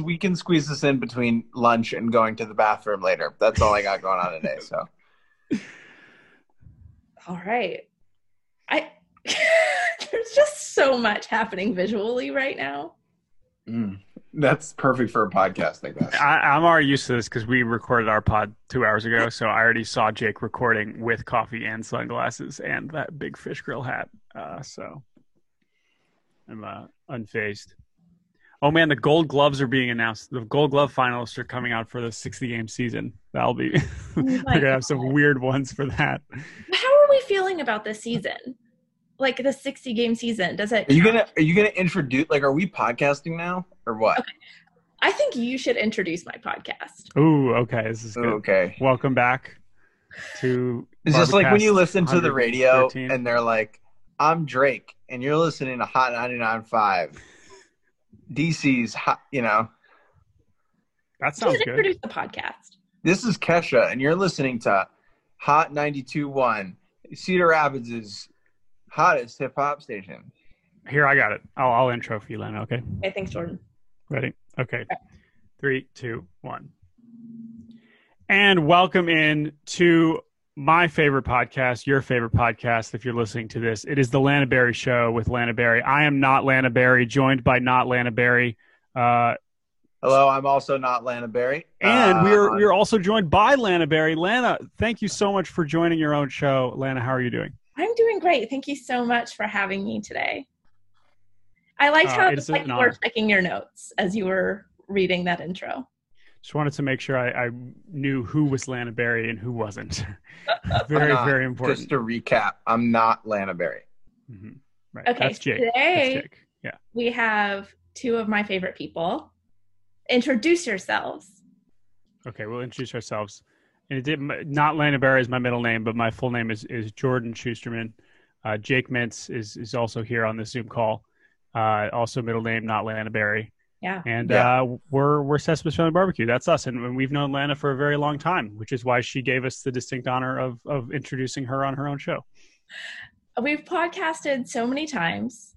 we can squeeze this in between lunch and going to the bathroom later. That's all I got going on today. So, All right. I there's just so much happening visually right now. mm, that's perfect for a podcast like this. I, I'm already used to this because we recorded our pod two hours ago, so I already saw Jake recording with coffee and sunglasses and that big fish grill hat. Uh, so I'm uh, unfazed. Oh man, the Gold Gloves are being announced. The Gold Glove finalists are coming out for the 60 game season. That'll be Oh we're gonna have some weird ones for that. How are we feeling about this season? Like the 60 game season? Does it Are you gonna Are you gonna introduce? Like, are we podcasting now or what? I think you should introduce my podcast. Ooh, okay, this is good. Okay. Welcome back to. It's just like when you listen to the radio 113. and they're like, "I'm Drake," and you're listening to Hot 99.5. DC's hot. You know, that You sounds should good. Produce the podcast. this is Kesha, and you're listening to Hot 92.1. Cedar Rapids hottest hip hop station. Here, I got it. I'll, I'll intro for you, Lana. Okay. Okay, thanks, Jordan. Ready? Okay. Three, two, one. And welcome in to my favorite podcast, your favorite podcast, if you're listening to this. It is the Lana Berry Show with Lana Berry. I am not Lana Berry, joined by not Lana Berry. Uh, Hello, I'm also not Lana Berry. and we are Uh, we are also joined by Lana Berry. Lana, thank you so much for joining your own show. Lana, how are you doing? I'm doing great. Thank you so much for having me today. I liked Uh, how it's like you were checking your notes as you were reading that intro. Just wanted to make sure I, I knew who was Lana Berry and who wasn't. very, not. very important. Just to recap, I'm not Lana Berry. Mhm. Right. Okay, That's Jake. today- That's Jake. Yeah. We have two of my favorite people. Introduce yourselves. Okay, we'll introduce ourselves. And it did not Lana Berry is my middle name, but my full name is is Jordan Shusterman. Uh, Jake Mintz is is also here on the Zoom call. Uh, also middle name not Lana Berry. Yeah. And Yeah. uh, we're we're Cespedes Family Barbecue. That's us, and, and we've known Lana for a very long time, which is why she gave us the distinct honor of of introducing her on her own show. We've podcasted so many times.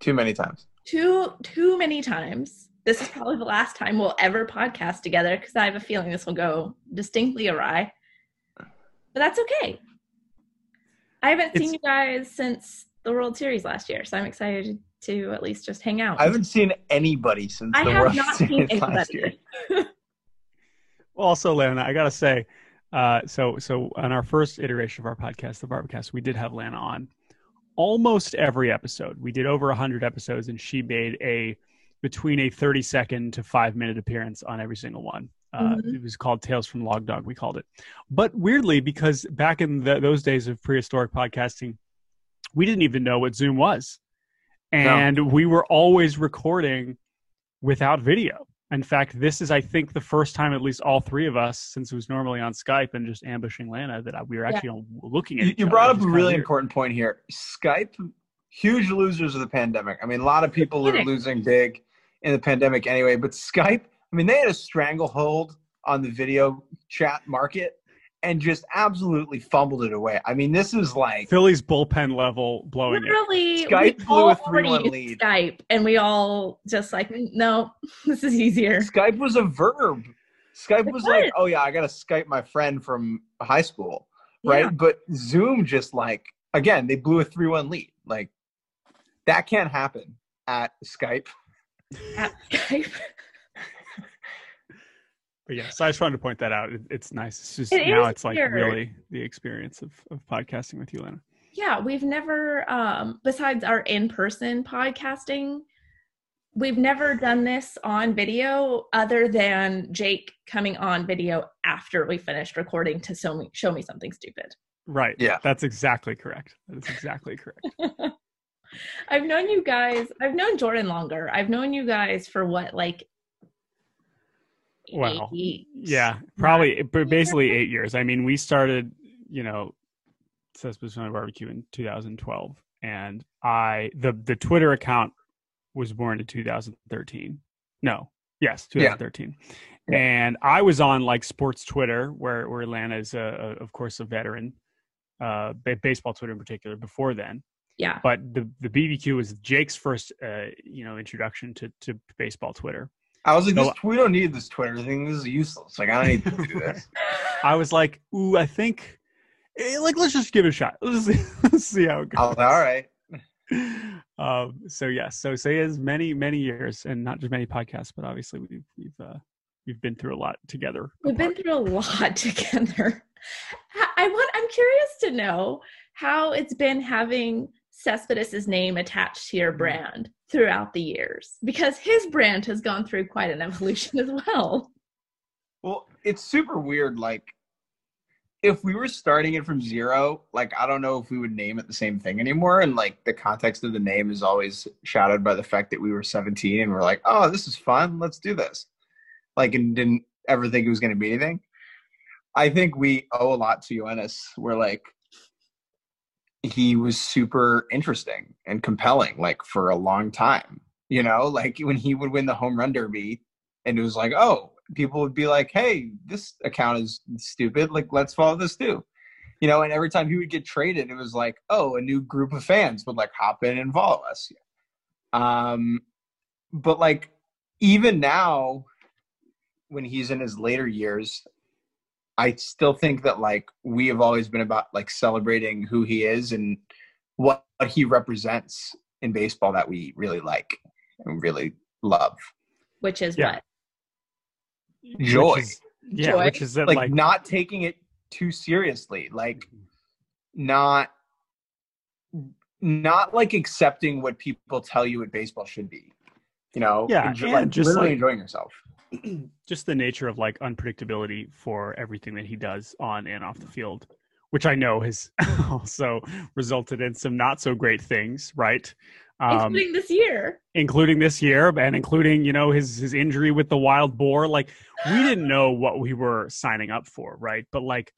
Too many times. Too too many times. This is probably the last time we'll ever podcast together because I have a feeling this will go distinctly awry. But that's okay. I haven't It's- seen you guys since the World Series last year, so I'm excited to at least just hang out. I haven't seen anybody since I the have World not seen Series last year. anybody. Also, Lana, I gotta say, uh, so so on our first iteration of our podcast, the Barbecast, we did have Lana on almost every episode. We did over hundred episodes, and she made a between a thirty second to five minute appearance on every single one. Uh, Mhm. It was called Tales from Log Dog. We called it, but weirdly, because back in the, those days of prehistoric podcasting, we didn't even know what Zoom was, and we were always recording without video. In fact, this is, I think, the first time at least all three of us, since it was normally on Skype and just ambushing Lana, that we were actually on, looking at. You, each you brought which up a really weird. important point here. Skype, huge losers of the pandemic. I mean, a lot of people are losing big in the pandemic anyway, but Skype, I mean, they had a stranglehold on the video chat market and just absolutely fumbled it away. I mean, this is like Philly's bullpen level blowing it. Literally, Skype we blew a all already 3-1 lead. Skype, and we all just like, no, this is easier. Skype was a verb. Skype It was like, oh yeah, I got to Skype my friend from high school, right? Yeah. But Zoom just like again, they blew a three-one lead. Like that can't happen at Skype. At Skype. But yeah, so I just wanted to point that out. It, it's nice. It's just It now is it's like weird. really the experience of, of podcasting with you, Lana. Yeah, we've never, um, besides our in-person podcasting, we've never done this on video other than Jake coming on video after we finished recording to show me show me something stupid. Right. Yeah. That's exactly correct. That's exactly correct. I've known you guys. I've known Jordan longer. I've known you guys for what, like, Well, eight, Yeah, probably, nine but basically years? eight years. I mean, we started, you know, Cespedes Family Barbecue in 2012, and I the the Twitter account was born in 2013. No, yes, 2013. Yeah. And I was on like sports Twitter, where where Lana is, a, a, of course, a veteran, uh, baseball Twitter in particular. Before then, Yeah. but the the BBQ was Jake's first, uh, you know, introduction to to baseball Twitter. I was like, No. this, we don't need this Twitter thing. This is useless. Like, I don't need to do this. I was like, ooh, I think, eh, like, let's just give it a shot. Let's see, let's see how it I was goes. like, all right. Um, so yes, so say as many many years, and not just many podcasts, but obviously we've we've uh, we've been through a lot together. We've been through a lot together. I want. I'm curious to know how it's been having Cespedes' name attached to your Mhm. brand throughout the years, because his brand has gone through quite an evolution as well. Well, it's super weird. Like, if we were starting it from zero, like, I don't know if we would name it the same thing anymore. And, like, the context of the name is always shadowed by the fact that we were 17 and we're like, oh, this is fun. Let's do this. Like, and didn't ever think it was going to be anything. I think we owe a lot to Yoenis. We're like, he was super interesting and compelling, like, for a long time. You know, like when he would win the home run derby, and it was like, oh, people would be like, hey, this account is stupid. Like, let's follow this too. You know, and every time he would get traded, it was like, oh, a new group of fans would like hop in and follow us. Um, but like, even now, when he's in his later years, I still think that like we have always been about like celebrating who he is and what, what he represents in baseball that we really like and really love. Which is Yeah. what Which Joy. is- yeah, Joy. which is that like, like, not taking it too seriously like mm-hmm. not not like accepting what people tell you what baseball should be you know Yeah, enjo- and like just, literally like- enjoying yourself just the nature of like unpredictability for everything that he does on and off the field, which I know has also resulted in some not so great things, right? Um, including this year. including this year and including you know his his injury with the wild boar like we didn't know what we were signing up for right but like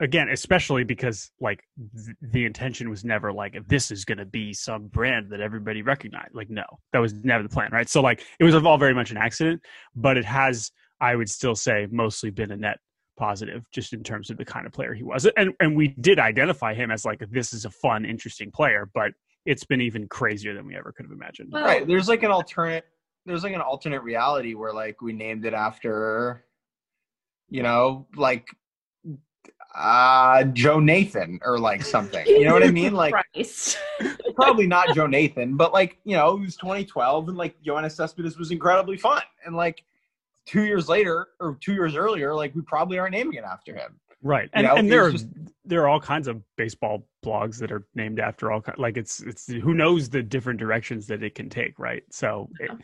again especially because like th- the intention was never like this is going to be some brand that everybody recognized like no that was never the plan right? So like it was all very much an accident but it has i would still say mostly been a net positive just in terms of the kind of player he was. And and we did identify him as like this is a fun interesting player but it's been even crazier than we ever could have imagined. Well, right there's like an alternate there's like an alternate reality where like we named it after you know like uh joe nathan or like something you know what i mean like probably not Joe Nathan, but like, you know, it was 2012 and like Yoenis Cespedes was incredibly fun. And like two years later or two years earlier, like we probably aren't naming it after him. right You and, know, and there are just- there are all kinds of baseball blogs that are named after all like it's it's who knows the different directions that it can take right so it, Yeah.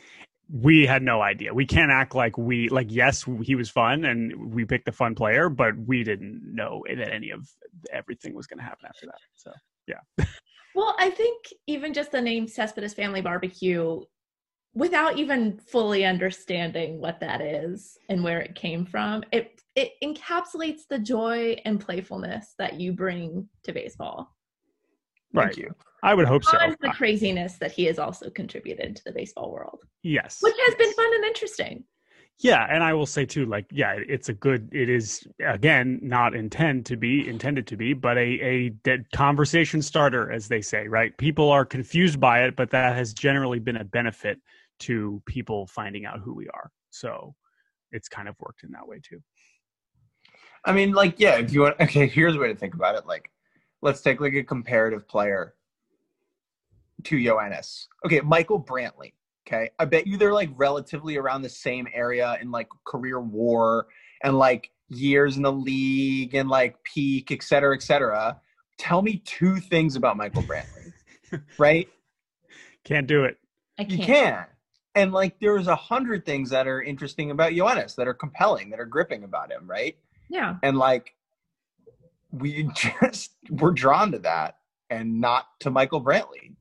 We had no idea we can't act like we like yes he was fun and we picked the fun player but we didn't know that any of everything was going to happen after that so yeah. Well, I think even just the name Cespedes Family Barbecue, without even fully understanding what that is and where it came from, it it encapsulates the joy and playfulness that you bring to baseball. Thank Right. you. i would hope so And the craziness that he has also contributed to the baseball world, yes which has been fun and interesting. Yeah, and I will say too, like, yeah, it's a good. It is again not intend to be intended to be, but a a dead conversation starter, as they say, right? People are confused by it, but that has generally been a benefit to people finding out who we are. So it's kind of worked in that way too. I mean, like, yeah, if you want, okay, here's a way to think about it. Like, let's take like a comparative player to Yoenis. Okay, Michael Brantley. Okay, I bet you they're like relatively around the same area in like career war and like years in the league and like peak, et cetera, et cetera. Tell me two things about Michael Brantley, right? Can't do it. I You can't. can. And like there's a hundred things that are interesting about Yoenis that are compelling, that are gripping about him, right? Yeah. and like we just were drawn to that and not to michael brantley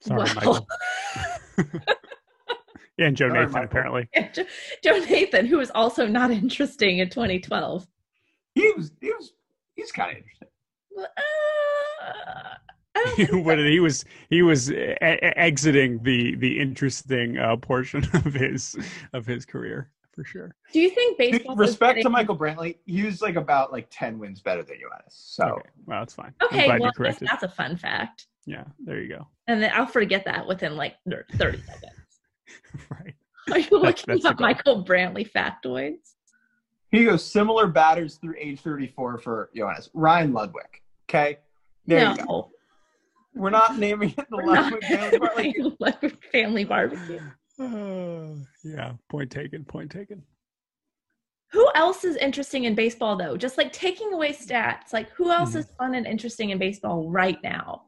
Sorry, Well. Michael. Yeah, and Joe Sorry, Nathan Michael. apparently. Jo- Joe Nathan, who was also not interesting in 2012. he was he was he's kind of interesting Well, uh, I don't think What he was he was e- exiting the the interesting uh, portion of his of his career for sure. Do you think baseball? respect to michael brantley he was like about like 10 wins better than Yoenis. so Okay, well, that's fine. I'm Okay, glad well, you I guess corrected. that's a fun fact, Yeah, there you go. and then I'll forget that within like 30 seconds. right. Are you looking that's the up. Michael Brantley factoids? Here you go. Similar batters through age 34 for Johannes. Ryan Ludwick. Okay. There no. you go. We're not naming it the Ludwick family. but, like, Ludwick family barbecue. Yeah, point taken. Point taken. Who else is interesting in baseball though? Just like taking away stats, like who else Mhm. is fun and interesting in baseball right now?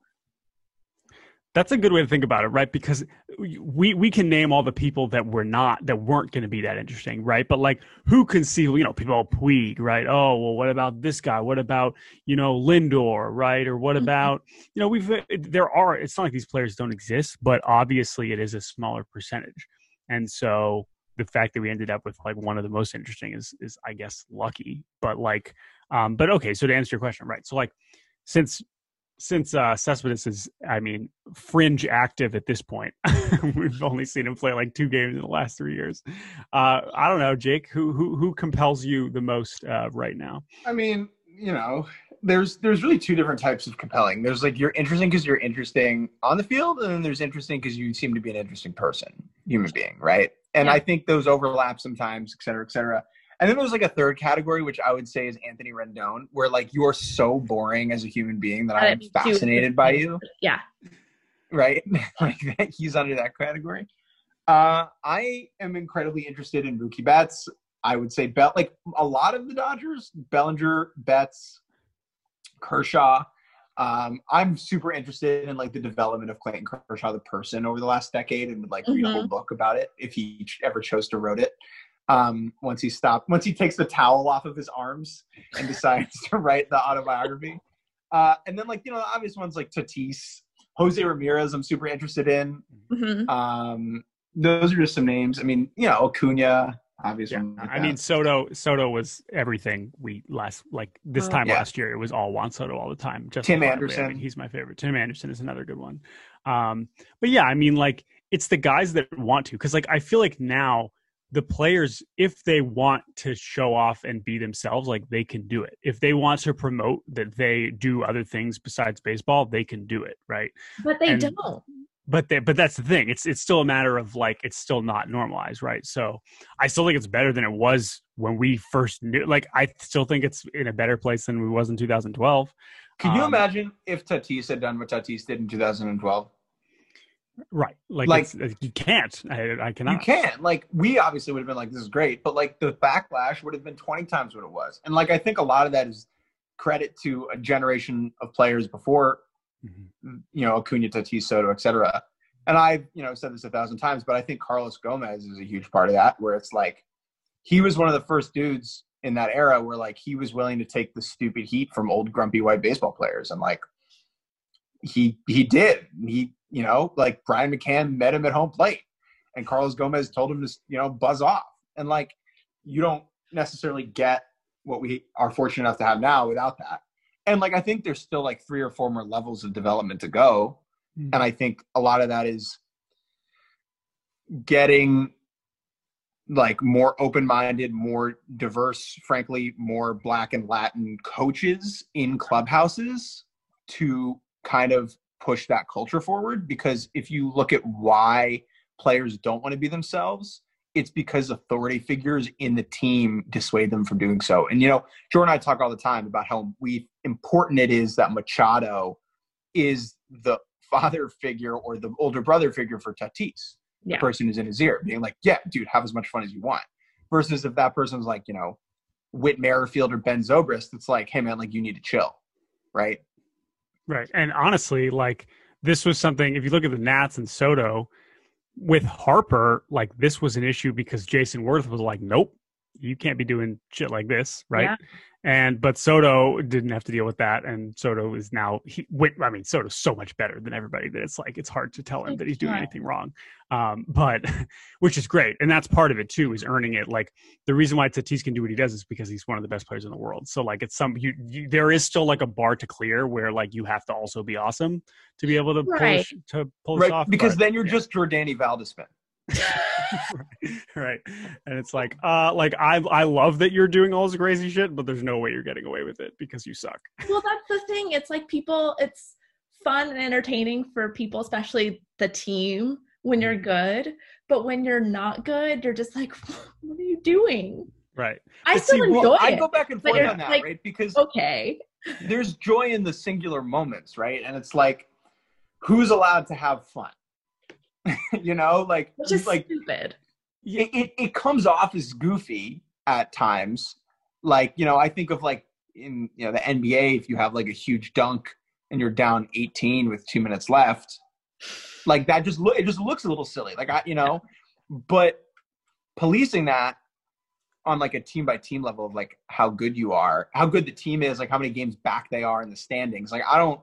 That's a good way to think about it, right? Because we we can name all the people that were not that weren't going to be that interesting, right? But like, who can see? You know, people all Puig, right? Oh, well, what about this guy? What about you know Lindor, right? Or what Mhm. about you know we've there are. It's not like these players don't exist, but obviously it is a smaller percentage, and so the fact that we ended up with like one of the most interesting is is I guess lucky, but like, um, but okay. So to answer your question, right? So like, since since uh Cespedes is I mean fringe active at this point. We've only seen him play like two games in the last three years. Uh I don't know, Jake, who who who compels you the most uh right now? I mean, you know, there's there's really two different types of compelling. There's like you're interesting because you're interesting on the field, and then there's interesting because you seem to be an interesting person, human being, right? And Yeah. I think those overlap sometimes, et cetera, et cetera. And then there's like a third category, which I would say is Anthony Rendon, where like you're so boring as a human being that I'm you fascinated by you. Yeah. right? like that he's under that category. Uh, I am incredibly interested in Mookie Betts. I would say Bell, like a lot of the Dodgers, Bellinger, Betts, Kershaw. Um, I'm super interested in like the development of Clayton Kershaw, the person, over the last decade, and would like read a whole book about it if he ever chose to wrote it. Um, once he stopped, once he takes the towel off of his arms and decides to write the autobiography. Uh, and then like you know the obvious ones like Tatis, Jose Ramirez. I'm super interested in. Mhm. Um, those are just some names. I mean, you know, Acuna, obviously. Yeah, like I mean Soto Soto was everything we last like this Oh. time Yeah. last year it was all Juan Soto all the time. Just Tim Anderson. he's my favorite. Tim Anderson is another good one. Um, but yeah, I mean like it's the guys that want to because like I feel like now the players if they want to show off and be themselves like they can do it if they want to promote that they do other things besides baseball they can do it right But they And- don't. But they, but that's the thing it's it's still a matter of like it's still not normalized right so i still think it's better than it was when we first knew like i still think it's in a better place than we was in 2012 Can you Um, imagine if Tatis had done what Tatis did in 2012? right like, Like- you can't i, I cannot You can't. Like, we obviously would have been like, this is great, but like the backlash would have been 20 times what it was. And like, I think a lot of that is credit to a generation of players before, Mhm. you know, Acuna, Tatis, Soto, et cetera. And I've, you know, said this a thousand times, but I think Carlos Gomez is a huge part of that, where it's like, he was one of the first dudes in that era where like he was willing to take the stupid heat from old grumpy white baseball players and like he he did he you know like brian mccann met him at home plate and carlos gomez told him to you know buzz off and like you don't necessarily get what we are fortunate enough to have now without that and like i think there's still like three or four more levels of development to go Mhm. and i think a lot of that is getting like more open-minded more diverse frankly more black and latin coaches in clubhouses to kind of push that culture forward because if you look at why players don't want to be themselves it's because authority figures in the team dissuade them from doing so. And you know jordan and i talk all the time about how we important it is that machado is the father figure or the older brother figure for tatis the person who's in his ear being like yeah dude have as much fun as you want. Versus if that person's like you know whit merrifield or ben zobrist it's like hey man like you need to chill. Right? Right. And honestly, like this was something if you look at the Nats and Soto with Harper, like this was an issue because Jayson Werth was like, Nope, you can't be doing shit like this, right? Yeah. And but Soto didn't have to deal with that, and Soto is now he. Wait, I mean, Soto's so much better than everybody that it's like it's hard to tell him that he's doing Yeah. anything wrong. Um, but which is great, and that's part of it too, is earning it. Like the reason why Tatis can do what he does is because he's one of the best players in the world. So like it's some you, you there is still like a bar to clear where like you have to also be awesome to be able to pull Right. this, to pull this right off. because but- then you're yeah. just jordany valdespin right and it's like uh like i i love that you're doing all this crazy shit but there's no way you're getting away with it because you suck well, that's the thing. It's like people, it's fun and entertaining for people, especially the team when you're good. but when you're not good, you're just like, what are you doing? Right. I But still see, enjoy Well, I it. go back and forth on that, like- right? Because okay. there's joy in the singular moments, right? And it's like, who's allowed to have fun? you know, like, Which is like stupid. it, it, it comes off as goofy at times. Like, you know, I think of like in you know the NBA, if you have like a huge dunk and you're down 18 with two minutes left, like that just look it just looks a little silly. Like I, you know, but policing that on like a team by team level of like how good you are, how good the team is, like how many games back they are in the standings. Like I don't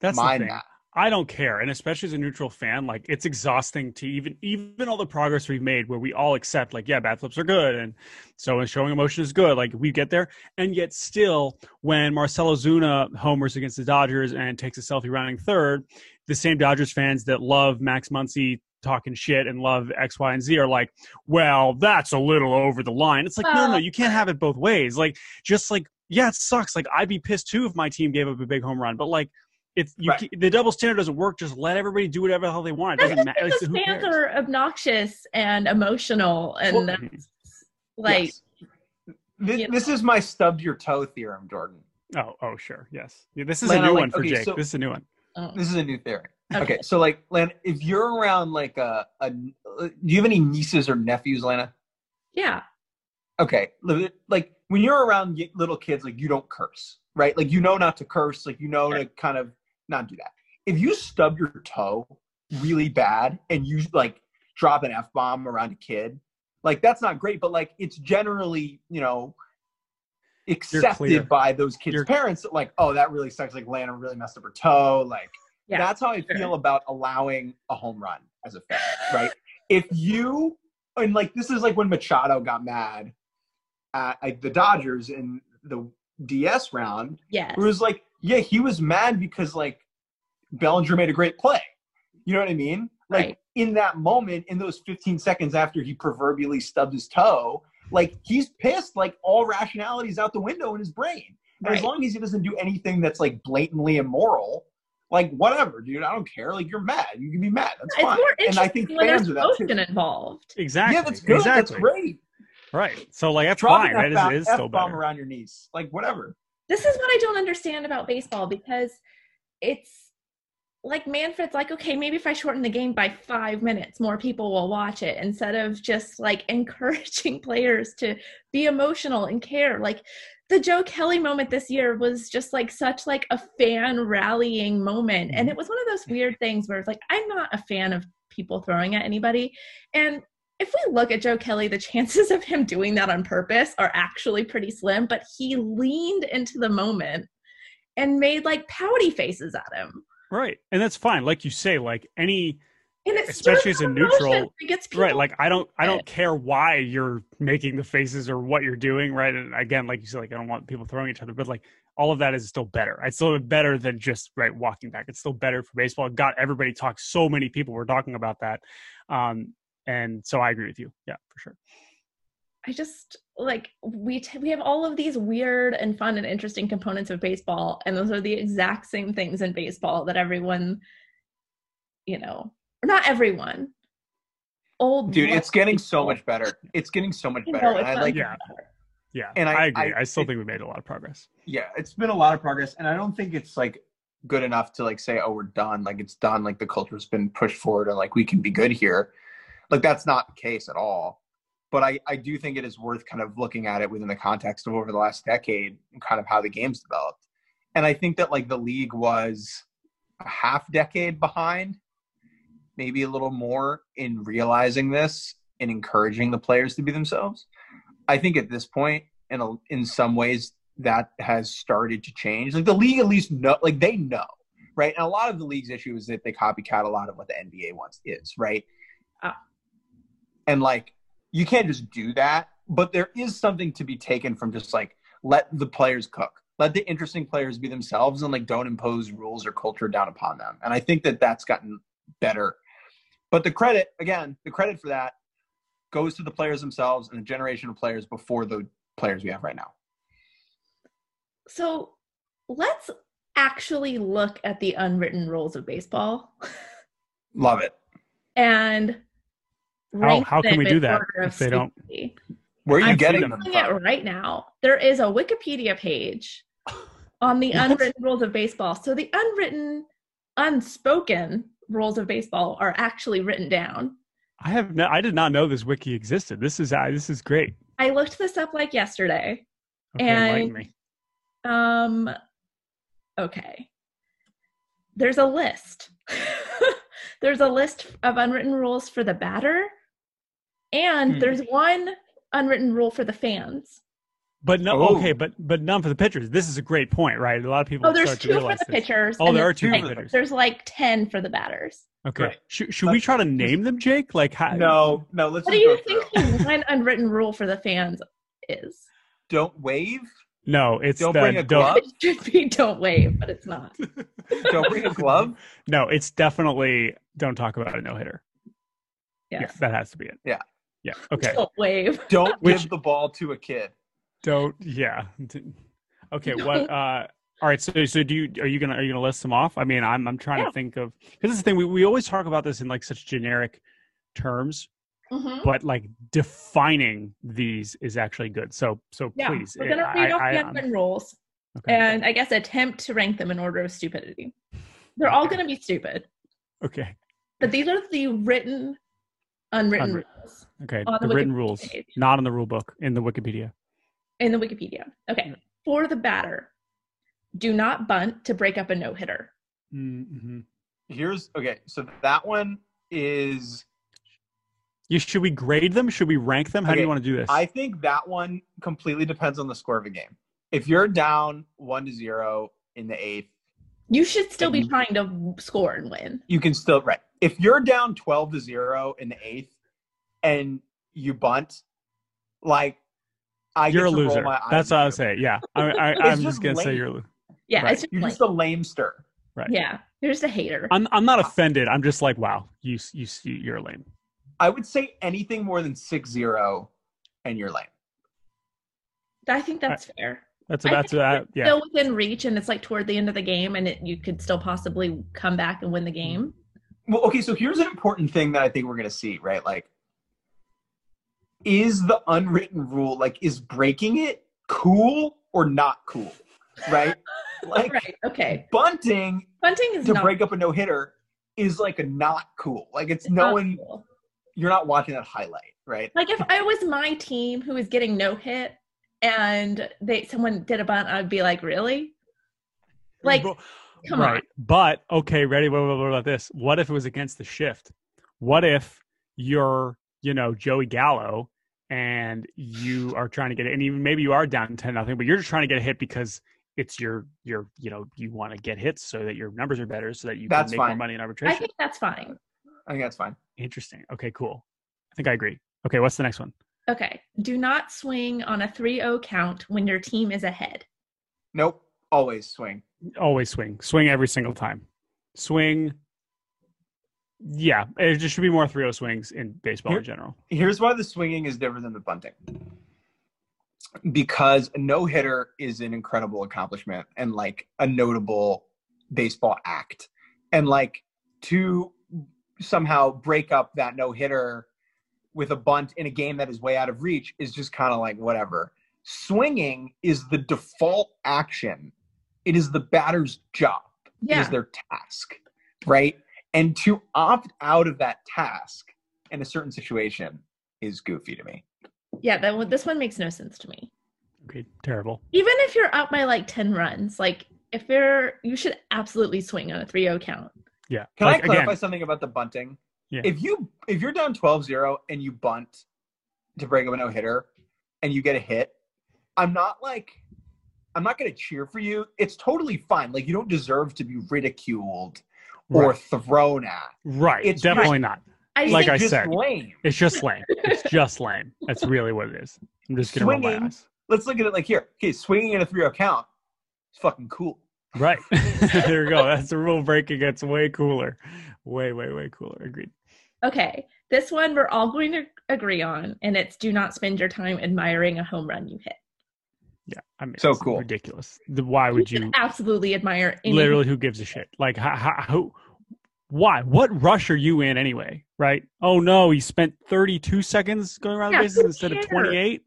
That's the mind that. I don't care, and especially as a neutral fan, like it's exhausting to even even all the progress we've made, where we all accept, like, yeah, bat flips are good, and so and showing emotion is good. Like we get there, and yet still, when Marcell Ozuna homers against the Dodgers and takes a selfie rounding third, the same Dodgers fans that love Max Muncy talking shit and love X, Y, and Z are like, well, that's a little over the line. It's like, no, no, you can't have it both ways. Like, just like, yeah, it sucks. Like, I'd be pissed too if my team gave up a big home run, but like, if you Right. the double standard doesn't work, just let everybody do whatever the hell they want. It doesn't matter. Because who fans cares? are obnoxious and emotional, and Well, that's like Yes. This, you this is my stub your toe theorem, Jordan. Oh, oh, sure, yes. Yeah, this is Lana, a new like, one for okay, Jake. so- this is a new one. oh, This is a new theory. Okay. Okay, so like, Lana, if you're around like a, a, uh, do you have any nieces or nephews, Lana? yeah, Okay, like when you're around little kids, like you don't curse, right? Like you know not to curse, like you know to kind of not do that. If you stub your toe really bad and you like drop an f bomb around a kid, like that's not great. But like it's generally, you know, accepted by those kids' You're- parents. That, like, oh, that really sucks. Like Lana really messed up her toe. Like yeah. that's how I sure. feel about allowing a home run as a fan, right? if you and like this is like when Machado got mad at like, the Dodgers in the DS round. Yeah. It was like, yeah, he was mad because like Bellinger made a great play. You know what I mean? Like Right. in that moment, in those 15 seconds after he proverbially stubbed his toe, like he's pissed. Like all rationality is out the window in his brain. And as long as he doesn't do anything that's like blatantly immoral, like whatever, dude, I don't care. Like you're mad, you can be mad. That's It's fine. more And I think when fans are that too. involved. Exactly. Yeah, that's good. Exactly. That's great. Right. So like that's Drop fine, an right? It F-bomb, is, it is still F-bomb better. around your niece, like whatever. This is what I don't understand about baseball because it's like Manfred's like, okay, maybe if I shorten the game by five minutes, more people will watch it instead of just like encouraging players to be emotional and care. Like the Joe Kelly moment this year was just like such like a fan rallying moment. And mm-hmm. it was one of those weird things where it's like, I'm not a fan of people throwing at anybody. And if we look at Joe Kelly, the chances of him doing that on purpose are actually pretty slim, but he leaned into the moment and made like pouty faces at him. Right. And that's fine. Like you say, like any Especially as a neutral- right, like I don't I don't care why you're making the faces or what you're doing, right? And again, like you said, like I don't want people throwing each other, but like all of that is still better. It's still better than just right walking back. It's still better for baseball. Got everybody talk. So many people were talking about that. Um and so I agree with you. Yeah, for sure. I just like we t- we have all of these weird and fun and interesting components of baseball, and those are the exact same things in baseball that everyone, you know, not everyone. Old Dude, it's getting so much better. It's getting so much You better. know, And I like Yeah. better. Yeah. And I- I, agree. I- I, still it- think we made a lot of progress. yeah, it's been a lot of progress, and I don't think it's like good enough to like say, oh, we're done. Like it's done. Like the culture's been pushed forward, and like we can be good here. Like that's not the case at all. But I, I do think it is worth kind of looking at it within the context of over the last decade and kind of how the game's developed. And I think that like the league was a half decade behind, maybe a little more in realizing this and encouraging the players to be themselves. I think at this point, in a, in some ways, that has started to change. Like the league at least know, like they know, right? And a lot of the league's issue is that they copycat a lot of what the NBA wants is, right? Ah. And like you can't just do that, but there is something to be taken from just like let the players cook. Let the interesting players be themselves and like don't impose rules or culture down upon them. And I think that that's gotten better. But the credit, again, the credit for that goes to the players themselves and the generation of players before the players we have right now. So let's actually look at the unwritten rules of baseball. Love it. And rank how can we do that if they don't- Where are you I'm getting them. them doing it from? right now. There is a Wikipedia page on the unwritten rules of baseball. So the unwritten, unspoken rules of baseball are actually written down. I have no, I did not know this wiki existed. This is uh, this is great. I looked this up like yesterday. Okay, enlighten And- me. Um okay. There's a list. there's a list of unwritten rules for the batter and Hmm. there's one unwritten rule for the fans. But no, Oh. okay, but but none for the pitchers. This is a great point, right? A lot of people Oh, there's start to two for realize the this. pitchers. Oh, there there's are two for like- the pitchers. There's like 10 for the batters. Okay, Right. should, should we try to name them, Jake? Like, how, No, no. Let's What do just you think the one unwritten rule for the fans is? Don't wave. No, it's Don't the, bring a don't- glove? It should be don't wave, but it's not. Don't bring a glove. No, it's definitely don't talk about a no hitter. Yes. Yeah, that has to be it. Yeah. Yeah. Okay. Don't wave. Don't Which- give the ball to a kid. Don't. Yeah. Okay. No. What? Uh. All right. So, so do you? Are you gonna? Are you gonna list them off? I mean, I'm. I'm trying Yeah. to think of because this is the thing. We we always talk about this in like such generic terms, Mhm. but like defining these is actually good. So, so Yeah, please. we're gonna I- read off I- the I'm- rules okay. and I guess attempt to rank them in order of stupidity. They're all going to be stupid, okay. but these are the written, unwritten Unwritten. rules Okay. The, the written rules, page. not in the rule book, in the Wikipedia. in the Wikipedia. Okay, for the batter, do not bunt to break up a no hitter. Mm-hmm. Here's okay. So that one is. You, should we grade them? Should we rank them? How do you want to do this? I think that one completely depends on the score of a game. If you're down one to zero in the eighth, You should still be trying to score and win. you can still right. If you're down twelve to zero in the eighth, and you bunt, like I you're a get to roll loser. my eyes That's what I you. would say. Yeah, I, I, i'm just just gonna say you're. a lo- Yeah, Right. it's just You're like, just a lamester. Right. yeah, you're just a hater. I'm. I'm not uh, offended. I'm just like, wow, you. You. You're lame. I would say anything more than six zero, and you're lame. I think that's fair. That's I that's think that. Uh, yeah. Still within reach, and it's like toward the end of the game, and it, you could still possibly come back and win the mm-hmm. game. Well, okay, so here's an important thing that I think we're gonna see, right? Like, is the unwritten rule like is breaking it cool or not cool? Right? Like right. Okay. bunting Bunting is to not. break up a no hitter is like a not cool. Like it's it's not knowing cool. you're not watching that highlight, right? Like if I was my team who was getting no hit, and they someone did a bunt, I'd be like, really? Like, Bro- come right. on. But okay, ready? What, what, what about this? What if it was against the shift? What if you're, you know, Joey Gallo and you are trying to get it, and even maybe you are down ten nothing, but you're just trying to get a hit because it's your your you know you want to get hits so that your numbers are better so that you That's can make more money in arbitration. I think that's fine. I think that's fine. Interesting. Okay, cool. I think I agree. Okay, what's the next one? Okay. Do not swing on a 3-0 count when your team is ahead. Nope. Always swing. Always swing. Swing every single time. Swing. Yeah, it just should be more 3 0 swings in baseball Here- in general. Here's why the swinging is different than the bunting. Because a no hitter is an incredible accomplishment and like a notable baseball act. And like to somehow break up that no hitter with a bunt in a game that is way out of reach is just kind of like whatever. Swinging is the default action, it is the batter's job. Yeah. is their task, right? And to opt out of that task in a certain situation is goofy to me. Yeah, that one, this one makes no sense to me. Okay, terrible. Even if you're up by like 10 runs, like if you're you should absolutely swing on a 3-0 count. Yeah. Can like, I clarify again, something about the bunting? Yeah. If you if you're down 12-0 and you bunt to break up a no-hitter and you get a hit, I'm not like I'm not going to cheer for you. It's totally fine. Like you don't deserve to be ridiculed or Right. thrown at. right. it's definitely not. I Like think I It's just said. lame. It's just lame. It's just lame. That's really what it is. I'm just gonna roll my Swinging. eyes. Let's look at it like here. Okay, swinging in a 3-0 count. It's fucking cool. Right. there you go. That's a rule breaking. It's way cooler. Way, way, way cooler. Agreed. Okay, this one we're all going to agree on, and it's do not spend your time admiring a home run you hit. Yeah. I mean, So it's cool. Ridiculous. The, why would should you? absolutely admire any Literally, who gives a shit? Like, how, how, who? Why? What rush are you in anyway? right? Oh no, he spent 32 seconds going around Yeah, the bases who instead of 28.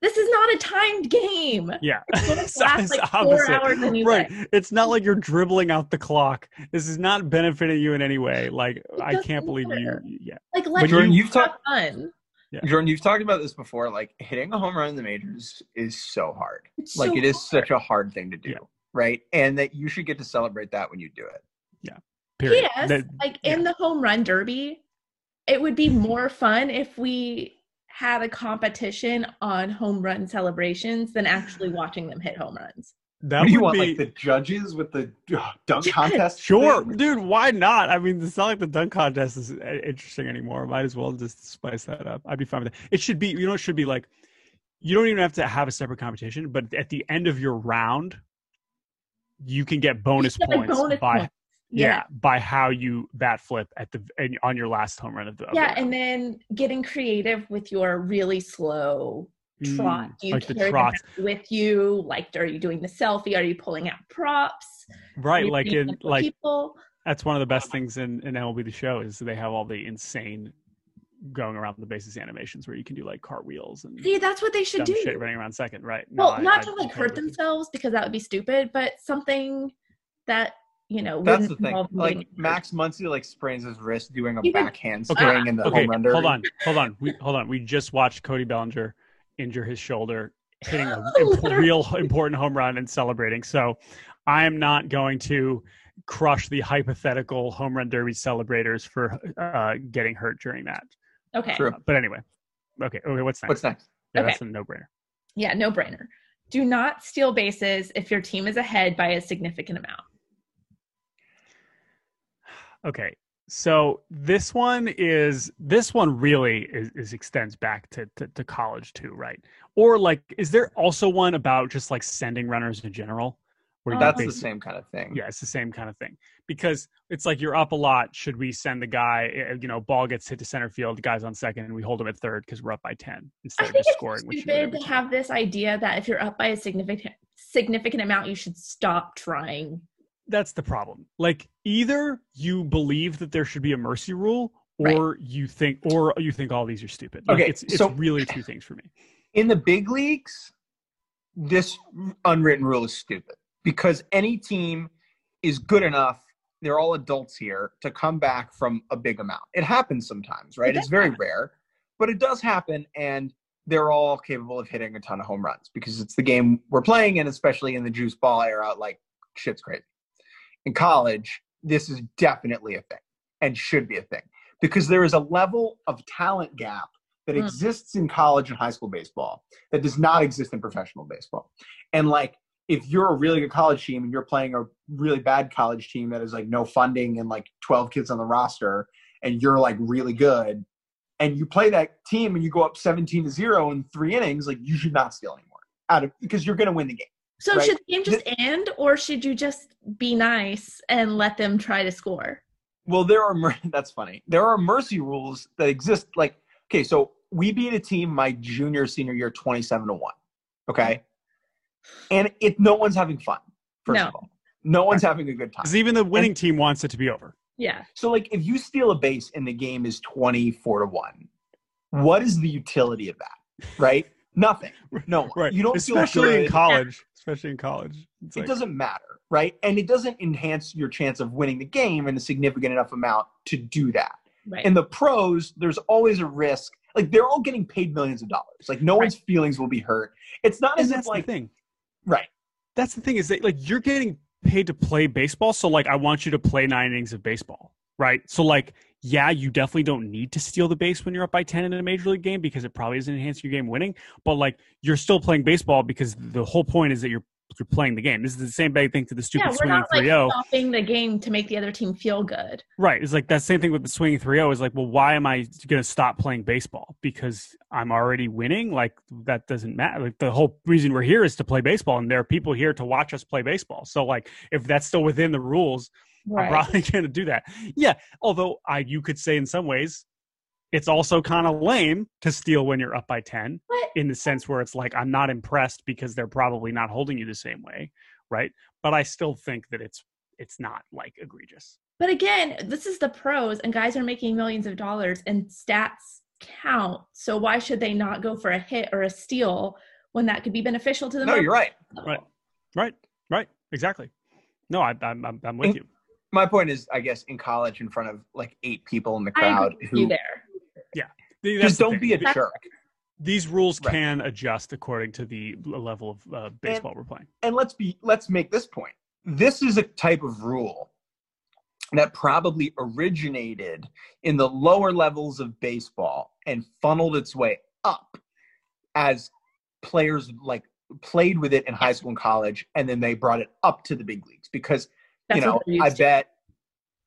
This is not a timed game. Yeah, It's going It's last like four hours and you right. It's not like you're dribbling out the clock. This is not benefiting you in any way. Like I doesn't can't believe you. Yeah, Like let's Jordan, you've talked fun. Jordan, you've talked about this before. Like hitting a home run in the majors is so hard. It's Like so it is hard. such a hard thing to do, Yeah. right? And that you should get to celebrate that when you do it. Yeah. Period. Yes, That- like in the home run derby, it would be more fun if we had a competition on home run celebrations than actually watching them hit home runs. That what do you would want, be like the judges with the uh, dunk Yes. contest? Sure, thing? dude. Why not? I mean, it's not like the dunk contest is uh, interesting anymore. Might as well just spice that up. I'd be fine with it. It should be, you know, it should be like, you don't even have to have a separate competition, but at the end of your round, you can get bonus Just points bonus by points. yeah. by how you bat flip at the and on your last home run of the of the Yeah, and then getting creative with your really slow trot. Mm, Do you like the carry trots, that with you? Like, are you doing the selfie? Are you pulling out props? Right? Like in like people. that's one of the best things in, in MLB the show is they have all the insane going around the bases animations where you can do like cartwheels and See, that's what they should dumb do. shit running around second, right? Well, I- not I to like totally hurt themselves because that would be stupid, but something that you know That's the thing. Like. Max Muncy like sprains his wrist doing a You could- backhand Okay, swing in the Okay, home run hold on, hold on, we, hold on. We just watched Cody Bellinger injure his shoulder, hitting a imp- real important home run and celebrating. So, I am not going to crush the hypothetical home run derby celebrators for uh, getting hurt during that. Okay. True. But anyway, okay, okay. What's next? What's next? yeah, Okay. that's a no-brainer. Yeah, no brainer. Do not steal bases if your team is ahead by a significant amount. Okay. So this one is this one really is, is extends back to, to to college too, right? Or like, is there also one about just like sending runners in general? Where you That's the same kind of thing. Yeah, it's the same kind of thing because it's like you're up a lot. Should we send the guy? eh, You know, ball gets hit to center field, the guy's on second, and we hold him at third because we're up by ten instead I of think just it's scoring. which stupid every to have this idea that if you're up by a significant significant amount, you should stop trying. That's the problem. Like either you believe that there should be a mercy rule, Right. or you think, or you think all these are stupid. Like, Okay, it's it's so- really two things for me. In the big leagues, this unwritten rule is stupid because any team is good enough. They're all adults here to come back from a big amount. It happens sometimes, right? It It's very happen. rare, but it does happen, and they're all capable of hitting a ton of home runs because it's the game we're playing, and especially in the juice ball era, like shit's crazy. In college, this is definitely a thing and should be a thing because there is a level of talent gap that Mm. exists in college and high school baseball that does not exist in professional baseball. And like, if you're a really good college team and you're playing a really bad college team that is like no funding and like 12 kids on the roster, and you're like really good, and you play that team and you go up 17 to zero in three innings, like you should not steal anymore out of because you're going to win the game. So Right. should the game just end, or should you just be nice and let them try to score? Well, there are mer- that's funny. There are mercy rules that exist. Like, okay, so we beat a team my junior senior year, twenty-seven to one. Okay, and it no one's having fun. First No. of all, no one's having a good time. Because even the winning team wants it to be over. Yeah. So, like, if you steal a base and the game is twenty-four to one, what is the utility of that? Right? Nothing. No. Right. You don't especially feel in good. college. Especially in college. It's it like, doesn't matter, right? And it doesn't enhance your chance of winning the game in a significant enough amount to do that. Right. in the pros, there's always a risk. Like they're all getting paid millions of dollars. Like no Right. one's feelings will be hurt. It's not and as if that's like the thing. right. That's the thing is that like you're getting paid to play baseball, so like I want you to play nine innings of baseball, right? So like, yeah, you definitely don't need to steal the base when you're up by ten in a major league game because it probably isn't enhancing your game winning. But like, you're still playing baseball because the whole point is that you're you're playing the game. This is the same bad thing to the yeah, stupid we're swinging not like 3-0. stopping the game to make the other team feel good. Right. It's like that same thing with the swinging 3-0 is like, well, why am I going to stop playing baseball? Because I'm already winning? Like that doesn't matter. Like the whole reason we're here is to play baseball and there are people here to watch us play baseball. So like if that's still within the rules, I'm probably going to do that. Yeah. Although I you could say in some ways it's also kind of lame to steal when you're up by 10 But in the sense where it's like I'm not impressed because they're probably not holding you the same way, right? But I still think that it's it's not like egregious. But again, this is the pros, and guys are making millions of dollars, and stats count. So why should they not go for a hit or a steal when that could be beneficial to them? No, you're right. Right. Right. Right. Exactly. No, I, I'm I'm, I'm with And- you. My point is, I guess, in college, in front of like eight people in the crowd agree who you there. That's just the don't thing. be a Th- jerk. These rules Right. can adjust according to the level of uh, baseball we're playing. and let's be let's make this point this is a type of rule that probably originated in the lower levels of baseball and funneled its way up as players like played with it in high school and college and then they brought it up to the big leagues because That's you know what they're used i to. bet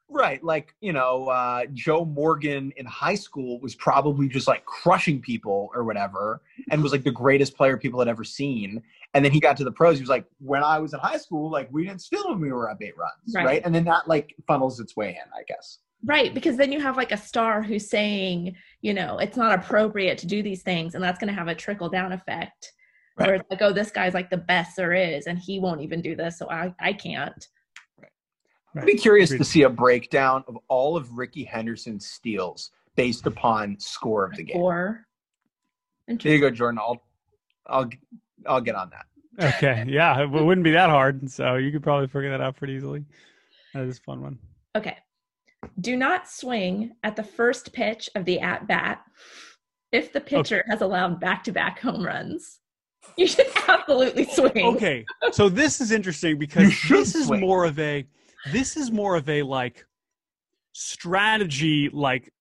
right like you know uh, joe morgan in high school was probably just like crushing people or whatever and was like the greatest player people had ever seen and then he got to the pros he was like when i was in high school like we didn't steal when we were up eight runs right, Right. and then that like funnels its way in i guess Right, because then you have like a star who's saying, you know, it's not appropriate to do these things, and that's going to have a trickle down effect. Right. Where it's like, oh, this guy's like the best there is, and he won't even do this, so I, I can't. I'd be curious Agreed. to see a breakdown of all of rickey henderson's steals based hmm. upon score of the game Or there you go jordan i'll i'll i'll get on that Okay. Yeah. It wouldn't be that hard. So you could probably figure that out pretty easily. That is a fun one. Okay. Do not swing at the first pitch of the at bat if the pitcher has allowed back to back home runs. You should absolutely swing. Okay. So this is interesting because this is swing. more of a this is more of a like strategy like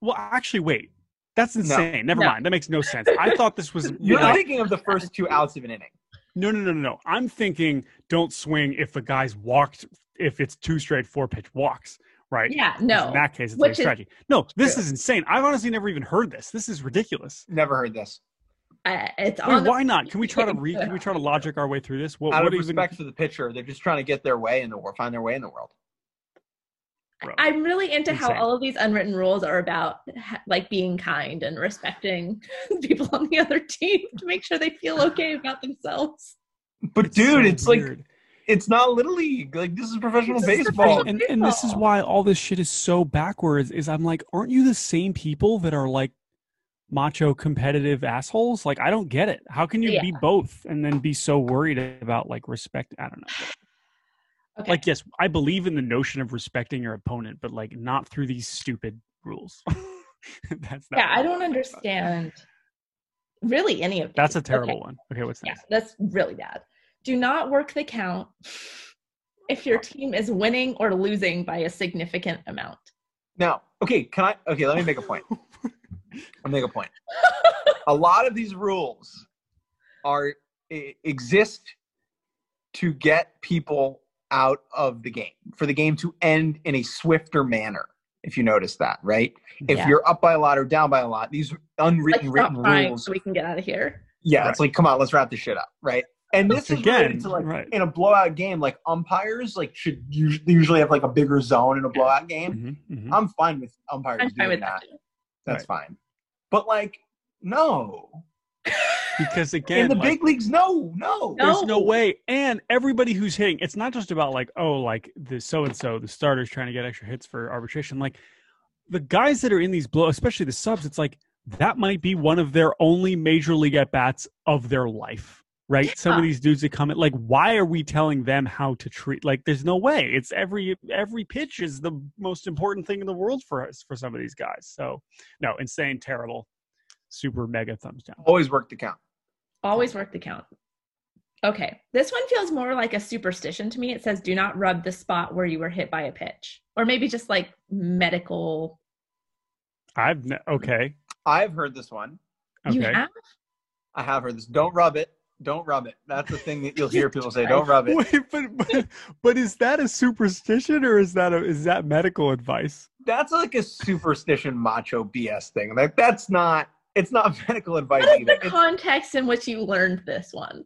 well actually wait. That's insane. Never No. mind. That makes no sense. I thought this was you're like, thinking of the first two outs of an inning No, no, no, no, no. I'm thinking don't swing if the guy's walked if it's two straight four pitch walks, right? Yeah, no. In that case, it's Which like is- strategy. No, this Yeah. is insane. I've honestly never even heard this. This is ridiculous. never heard this Uh, it's Wait, on the- why not? Can we try to read? Can we try to logic our way through this? What, out what of even? respect for the pitcher, they're just trying to get their way in the world, find their way in the world. Bro. I'm really into how all of these unwritten rules are about like being kind and respecting people on the other team to make sure they feel okay about themselves. But It's dude, so it's like it's not little league. Like this is professional This is baseball. professional- and and this is why all this shit is so backwards. Is I'm like, aren't you the same people that are like macho competitive assholes? Like, I don't get it. How can you Yeah. be both and then be so worried about like respect? I don't know. Okay. Like, yes, I believe in the notion of respecting your opponent, but like not through these stupid rules. That's not yeah, I don't talking about. understand really any of That's a terrible Okay. one. Okay, what's Yeah, next? that's really bad. Do not work the count if your team is winning or losing by a significant amount. Now, okay, can I? Okay, let me make a point. I'll make a point. A lot of these rules are exist to get people out of the game for the game to end in a swifter manner. If you notice that, right? If Yeah. you're up by a lot or down by a lot, these Let's unwritten stop written rules so we can get out of here. Yeah, Right. it's like, come on, let's wrap this shit up, right? And this is Again, to like right. in a blowout game, like umpires like should usually, usually have like a bigger zone in a blowout game. Mhm, mhm. I'm fine with umpires I'm doing fine with that. that. too. That's fine. But like, no, Because again, in the like, big leagues, no, no. No. There's no way. And everybody who's hitting, it's not just about like, oh, like the so and so, the starters trying to get extra hits for arbitration. Like the guys that are in these blow, especially the subs, it's like that might be one of their only major league at bats of their life. Right? Some of these dudes that come in, like, why are we telling them how to treat? Like, there's no way. It's every every pitch is the most important thing in the world for us for some of these guys. So, no, insane, terrible, super mega thumbs down. Always work the count. Always work the count. Okay, this one feels more like a superstition to me. It says, do not rub the spot where you were hit by a pitch. Or maybe just like medical. I've ne- okay, I've heard this one. You have? I have heard this. Don't rub it. Don't rub it. That's the thing that you'll hear people say. Don't rub it. Wait, but, but but is that a superstition or is that a is that medical advice? That's like a superstition macho BS thing. Like that's not. It's not medical advice What is either. the It's- context in which you learned this one?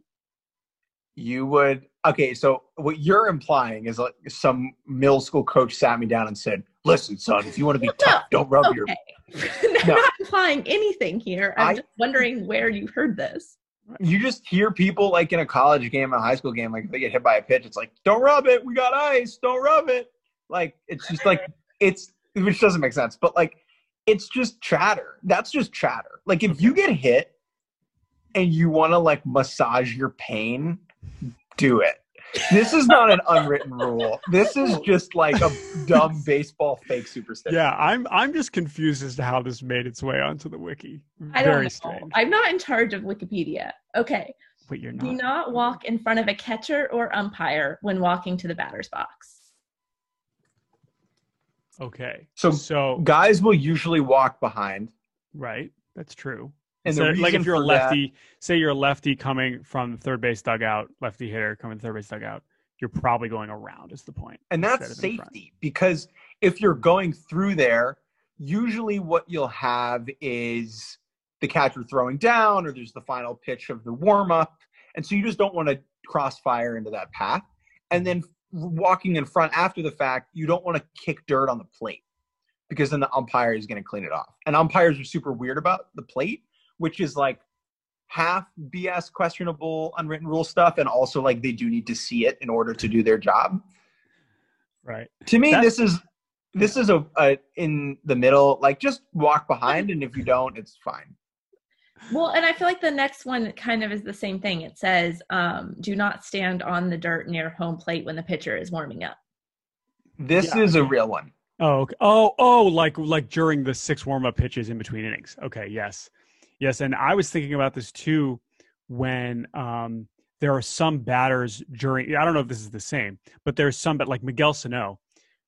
you would okay so what you're implying is like some middle school coach sat me down and said listen son if you want to be No, tough don't rub your Okay. I'm No. not implying anything here. I'm I- just wondering where you heard this. You just hear people like in a college game a high school game like if they get hit by a pitch it's like don't rub it we got ice don't rub it Like it's just like it's which doesn't make sense, but like it's just chatter. That's just chatter. Like if you get hit and you want to like massage your pain, do it. This is not an unwritten rule. This is just like a dumb baseball fake superstition. Yeah, I'm I'm just confused as to how this made its way onto the wiki. I don't know. strange. I'm not in charge of Wikipedia. Okay. But you're not. Do not. not walk in front of a catcher or umpire when walking to the batter's box. Okay. So So guys will usually walk behind. right, that's true. And So, like if you're a for that- lefty, say you're a lefty coming from the third base dugout, lefty hitter coming to third base dugout, you're probably going around. Is the point? and that's instead of in front. safety because if you're going through there, usually what you'll have is the catcher throwing down, or there's the final pitch of the warm up, and so you just don't want to crossfire into that path. And then walking in front after the fact, you don't want to kick dirt on the plate because then the umpire is going to clean it off. And umpires are super weird about the plate, which is like half BS questionable unwritten rule stuff, and also like they do need to see it in order to do their job Right. to me That's- this is this is a, a in the middle like just walk behind and if you don't it's fine Well, and I feel like the next one kind of is the same thing. It says, um, do not stand on the dirt near home plate when the pitcher is warming up. this Yeah. is a real one Oh, okay. oh, oh, like like during the six warm up pitches in between innings. Okay, yes, yes, and I was thinking about this too when um, there are some batters during. I don't know if this is the same, but there's some, but like Miguel Sano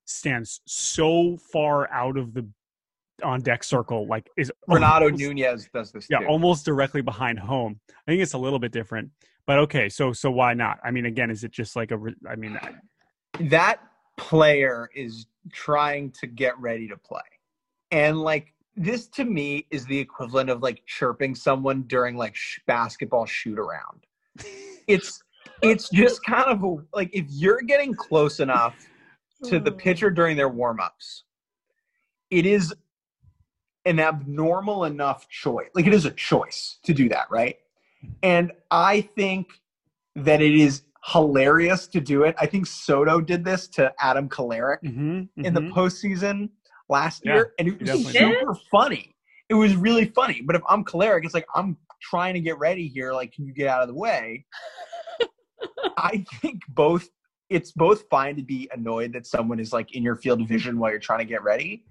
stands so far out of the on deck circle, like is renato almost- nunez does this yeah, too almost directly behind home. I think it's a little bit different, but okay. So so why not? I mean, again, is it just like a? I mean, that player is trying to get ready to play and like this to me is the equivalent of like chirping someone during like sh- basketball shoot around it's it's just kind of a, like if you're getting close enough to the pitcher during their warm-ups it is an abnormal enough choice like it is a choice to do that right? And i think that it is hilarious to do it. I think soto did this to adam Kolarek Mhm, in the mhm. postseason last Yeah, year and it was definitely did. super funny. It was really funny but if i'm Kolarek, it's like i'm trying to get ready here like can you get out of the way? I think both it's both fine to be annoyed that someone is like in your field of vision while you're trying to get ready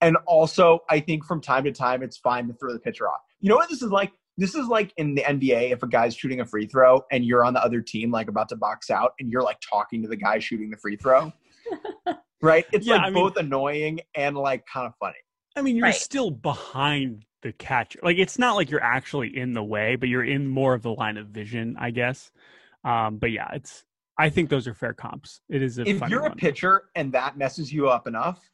and also i think from time to time it's fine to throw the pitcher off. You know what this is like? This is like in the nba if a guy's shooting a free throw and you're on the other team like about to box out and you're like talking to the guy shooting the free throw right it's Yeah, like I mean- both annoying and like kind of funny I mean, you're Right. still behind the catcher. Like it's not like you're actually in the way, but you're in more of the line of vision, I guess. Um, but yeah, it's. I think those are fair comps. It is a. if funny you're a pitcher and that messes you up enough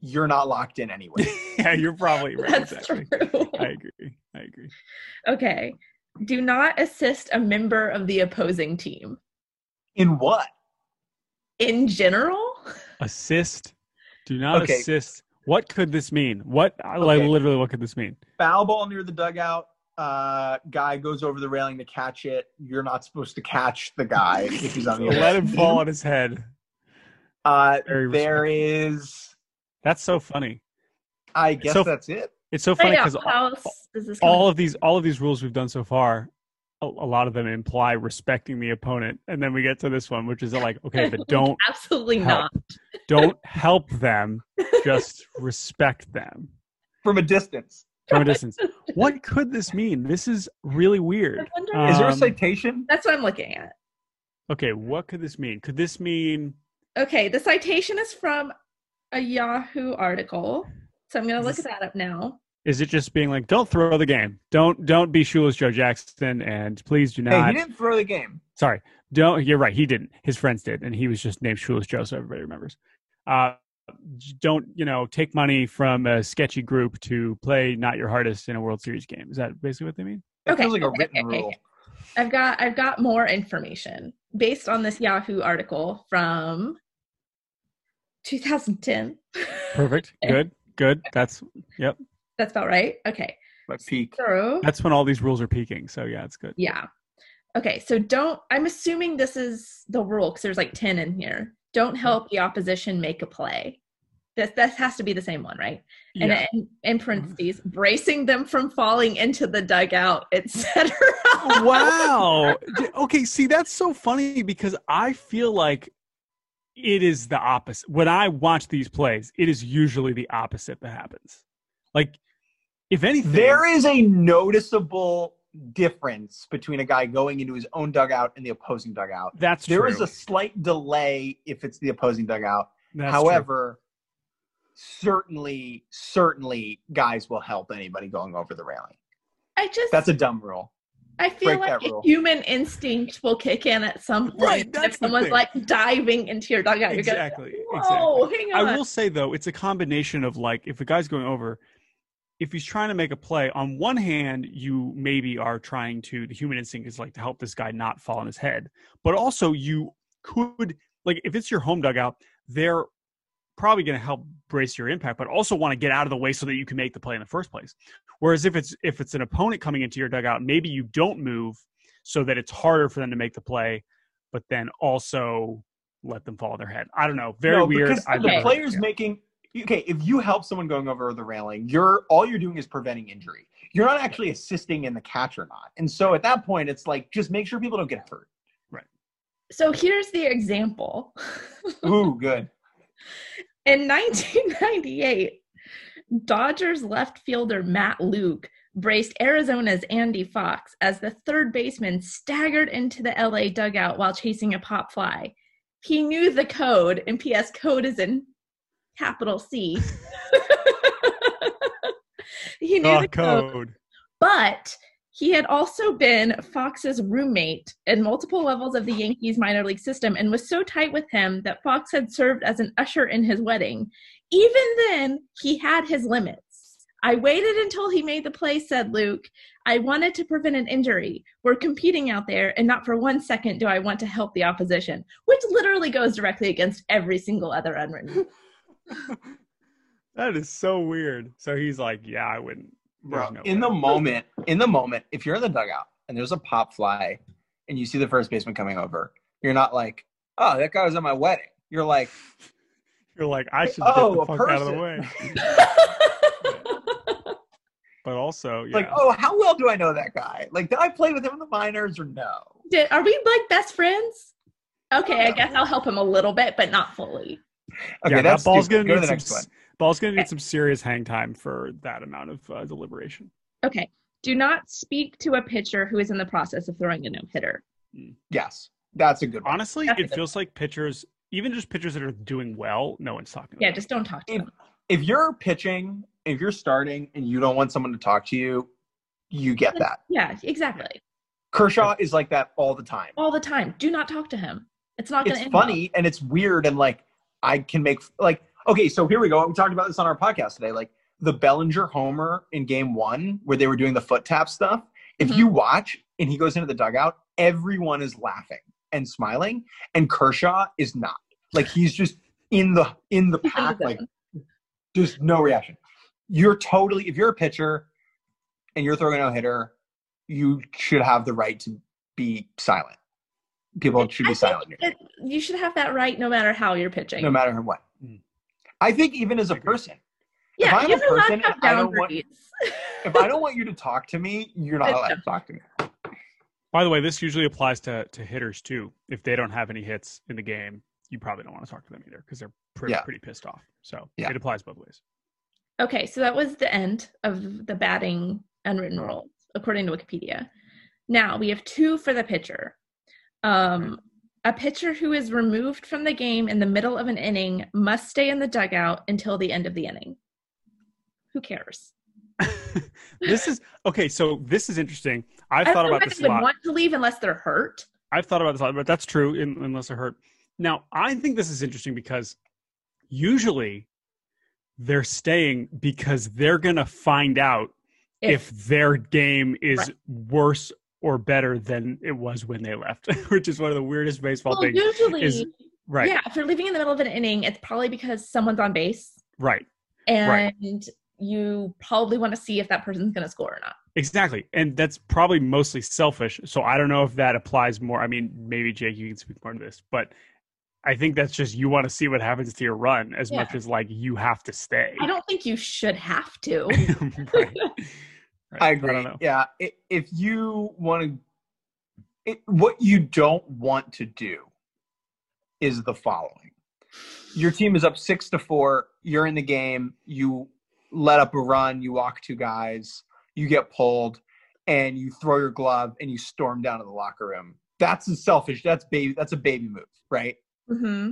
you're not locked in anyway yeah, you're probably right. That's exactly. true. I agree. I agree. Okay. Do not assist a member of the opposing team. in what In general? Assist. Do not Okay. assist. What could this mean? What like Okay. literally? What could this mean? foul ball near the dugout. Uh, guy goes over the railing to catch it. You're not supposed to catch the guy if he's on the. Let him fall on his head. Uh, Very there is. That's so funny. I guess So- that's it. It's so funny because How else does this all of these all of these rules we've done so far a, a lot of them imply respecting the opponent and then we get to this one which is like okay but don't Absolutely help. not. don't help them just respect them From a distance. from a distance what could this mean this is really weird wonder- Is there a Um, citation? That's what I'm looking at. okay what could this mean could this mean Okay, the citation is from a Yahoo article. So I'm going to look Is- that up now. Is it just being like don't throw the game. Don't don't be shoeless joe jackson and please do Hey, not he didn't throw the game. sorry. Don't you're right he didn't. His friends did and he was just named shoeless joe so everybody remembers. Uh don't you know take money from a sketchy group to play not your hardest in a world series game. Is that basically what they mean? That Okay, feels like a written okay, rule. I've got I've got more information. Based on this Yahoo article from 2010. perfect. Good good. That's yep That's about right. Okay. My peak. So that's when all these rules are peaking so yeah it's good yeah. Okay, so don't I'm assuming this is the rule because there's like 10 in here. don't mm-hmm. help the opposition make a play. This, that has to be the same one, right? And Yeah. in, in mm-hmm. parentheses, bracing them from falling into the dugout, etc. wow. Okay, see that's so funny because I feel like it is the opposite. When I watch these plays, it is usually the opposite that happens. Like if anything There is a noticeable difference between a guy going into his own dugout and the opposing dugout. that's There true. is a slight delay if it's the opposing dugout. That's true. However, certainly, certainly, guys will help anybody going over the railing. I just That's a dumb rule. I feel break like human instinct will kick in at some point. Right, that's if someone's like diving into your dugout, you're exactly. going, Exactly. Whoa, hang on. I will say though, it's a combination of like if a guy's going over, if he's trying to make a play, on one hand, you maybe are trying to the human instinct is like to help this guy not fall on his head. But also you could like if it's your home dugout, they're probably going to help brace your impact, but also want to get out of the way so that you can make the play in the first place. Whereas if it's if it's an opponent coming into your dugout, maybe you don't move so that it's harder for them to make the play, but then also let them fall on their head. I don't know. Very No, weird. Because the player's yeah. making okay. If you help someone going over the railing, you're all you're doing is preventing injury. You're not actually assisting in the catch or not. And so at that point, it's like just make sure people don't get hurt. Right. So here's the example. Ooh, good. In 1998, Dodgers left fielder Matt Luke braced Arizona's Andy Fox as the third baseman staggered into the LA dugout while chasing a pop fly. He knew the code, and PS code is in capital C. he knew Oh, the code, code. but he had also been Fox's roommate in multiple levels of the Yankees minor league system and was so tight with him that Fox had served as an usher in his wedding. Even then, he had his limits. I waited until he made the play, said Luke. I wanted to prevent an injury. We're competing out there, and not for one second do I want to help the opposition, which literally goes directly against every single other unwritten. That is so weird. So he's like, yeah, I wouldn't. There's Bro, no in way. the moment, in the moment, if you're in the dugout and there's a pop fly and you see the first baseman coming over, you're not like, oh, that guy was at my wedding. You're like, You're like, I should Oh, get a the fuck out of the person. way. But also, yeah. like, oh, how well do I know that guy? Like, did I play with him in the minors or no? Did, are we like best friends? Okay, I guess I'll help him a little bit, but not fully. Okay, yeah, that's that ball's gonna Go need some. one. Ball's gonna need some serious hang time for that amount of uh, deliberation. Okay. Do not speak to a pitcher who is in the process of throwing a no hitter. Yes, that's a good one. Honestly, That's it good feels like pitchers, even just pitchers that are doing well, no one's talking. Yeah, about. just don't talk to If, him. if you're pitching, if you're starting and you don't want someone to talk to you, you get that. Yeah, exactly. Kershaw is like that all the time. All the time. Do not talk to him. It's not going to it's end well. funny and it's weird and like I can make like okay, so here we go. We talked about this on our podcast today. Like the Bellinger homer in game one, where they were doing the foot tap stuff. If Mhm. you watch and he goes into the dugout, everyone is laughing and smiling, and Kershaw is not. Like he's just in the in the pack, like just no reaction. You're totally if you're a pitcher and you're throwing a no hitter, you should have the right to be silent. People should I be think silent. that you should have that right no matter how you're pitching. no matter what. Mm. I think even as a person, yeah, I'm you're a allowed person to have and I don't want- boundaries. if I don't want you to talk to me, you're not allowed to talk to me. By the way, this usually applies to to hitters too. If they don't have any hits in the game, you probably don't want to talk to them either because they're pretty, Yeah. pretty pissed off. So Yeah. it applies both ways. Okay, so that was the end of the batting unwritten Oh. rules, according to Wikipedia. Now we have two for the pitcher. Um, a pitcher who is removed from the game in the middle of an inning must stay in the dugout until the end of the inning. Who cares? this is okay. So this is interesting. I've thought about this a lot. want to leave unless they're hurt. I've thought about this a lot, but that's true in, unless they're hurt. Now, I think this is interesting because usually they're staying because they're going to find out if, their game is Right. worse or better than it was when they left, which is one of the weirdest baseball well, things. usually, is- Right, yeah, if you're leaving in the middle of an inning, it's probably because someone's on base right. and Right. you probably want to see if that person's going to score or not. Exactly. And that's probably mostly selfish. So I don't know if that applies more. I mean, maybe Jake, you can speak more to this, but I think that's just you want to see what happens to your run as Yeah. much as like you have to stay. I don't think you should have to. right. Right. I agree. don't know. yeah, if you want to, what you don't want to do is the following: your team is up six to four. You're in the game. You let up a run. You walk two guys. You get pulled, and you throw your glove and you storm down to the locker room. That's a selfish. That's baby. That's a baby move, right? Mm-hmm.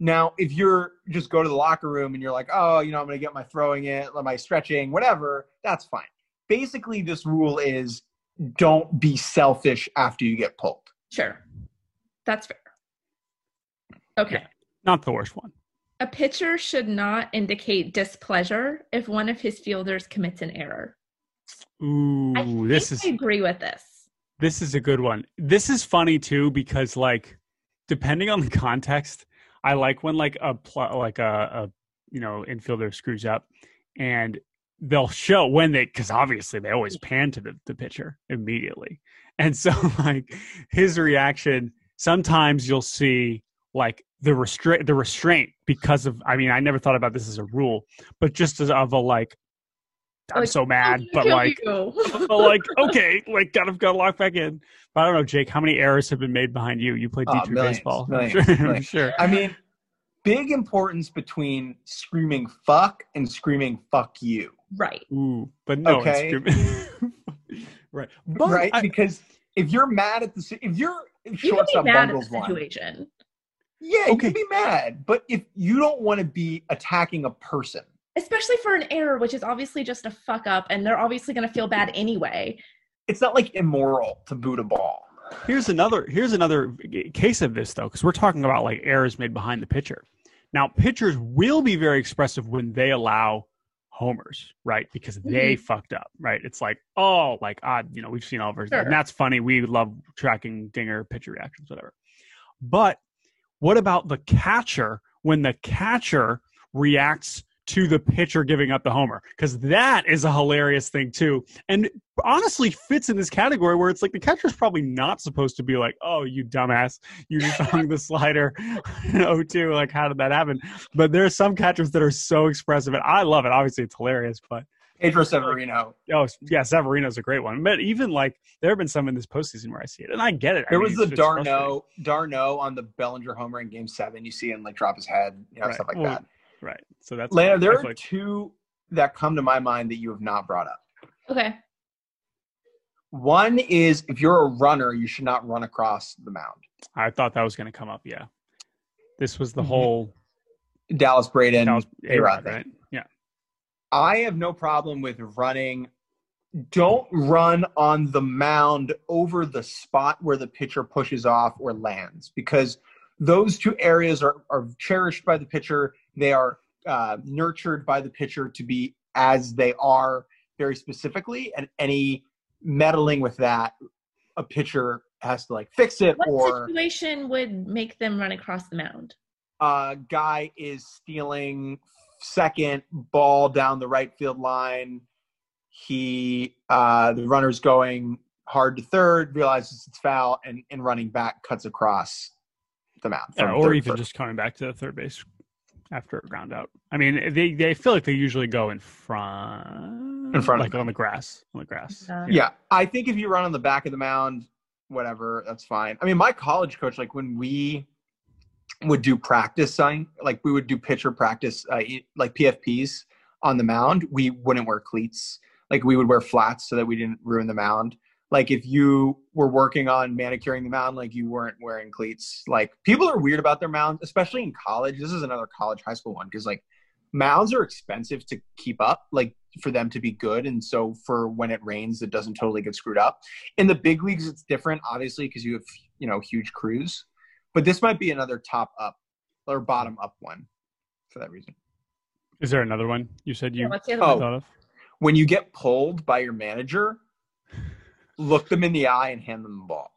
Now, if you're just go to the locker room and you're like, oh, you know, I'm going to get my throwing it, my stretching, whatever, that's fine. Basically, this rule is don't be selfish after you get pulled. Sure. That's fair. Okay. Yeah. Not the worst one. A pitcher should not indicate displeasure if one of his fielders commits an error. Ooh, I this is I agree with this. This is a good one. This is funny too because like depending on the context, I like when like a pl- like a, a you know infielder screws up and they'll show when they because obviously they always pan to the, the pitcher immediately. And so like his reaction sometimes you'll see like the restraint the restraint because of I mean I never thought about this as a rule, but just as of a like I'm Like, so mad, but like but like, okay, like gotta gotta lock back in. But I don't know, Jake. How many errors have been made behind you? You played oh, D Oh, three millions, baseball. millions, I'm sure. I'm sure. I mean, big importance between screaming fuck and screaming fuck you, right. Ooh, but no. it's Okay. true. right. But right? I- because if you're mad at the, si- if you're if You can shortstop be mad at the bungles one, situation, yeah, you can be mad. But if you don't want to be attacking a person, especially for an error, which is obviously just a fuck up, and they're obviously going to feel bad anyway. it's not like immoral to boot a ball. here's another here's another case of this though, because we're talking about like errors made behind the pitcher. Now, pitchers will be very expressive when they allow homers, right? Because they fucked up, right? It's like, oh, like ah, you know, we've seen all versions, Sure. and that's funny. We love tracking dinger pitcher reactions, whatever. But what about the catcher when the catcher reacts to the pitcher giving up the homer? Because that is a hilarious thing too, and honestly fits in this category where it's like the catcher's probably not supposed to be like, "Oh, you dumbass, you just hung the slider." oh, two, like how did that happen? But there are some catchers that are so expressive, and I love it. Obviously, it's hilarious, but Pedro Severino. oh yeah, Severino's a great one. But even like there have been some in this postseason where I see it, and I get it. I There mean, was the. d'Arnaud, d'Arnaud on the Bellinger homer in Game Seven. You see him like drop his head, you know, Right. stuff like Well, that. Right? So that's Lana, there I are like- two that come to my mind that you have not brought up. Okay. One is if you're a runner, you should not run across the mound. I thought that was going to come up. Yeah, this was the Mhm. whole Dallas Braden, that was A-Rod A-Rod, thing. right? Yeah. I have no problem with running. Don't run on the mound over the spot where the pitcher pushes off or lands because those two areas are, are cherished by the pitcher. They are uh, nurtured by the pitcher to be as they are very specifically, and any meddling with that, a pitcher has to like fix it What or situation would make them run across the mound? uh, guy is stealing second ball down the right field line. He uh, the runner's going hard to third, realizes it's foul, and in running back cuts across the mound. Yeah, or even to just coming back to the third base after a ground out. I mean, they they feel like they usually go in front, In front like the on the grass, on the grass. Uh, yeah. I think if you run on the back of the mound, whatever, that's fine. I mean, my college coach, like when we would do practice sign, like we would do pitcher practice, uh, e- like PFPs on the mound, we wouldn't wear cleats. Like we would wear flats so that we didn't ruin the mound. Like if you were working on manicuring the mound, like you weren't wearing cleats. Like people are weird about their mounds, especially in college. This is another college high school one because like mounds are expensive to keep up, like for them to be good. And so for when it rains, it doesn't totally get screwed up. In the big leagues, it's different, obviously, because you have you know huge crews. But this might be another top up or bottom up one for that reason. Is there another one you said you what's the Oh. thought of? When you get pulled by your manager, look them in the eye and hand them the ball.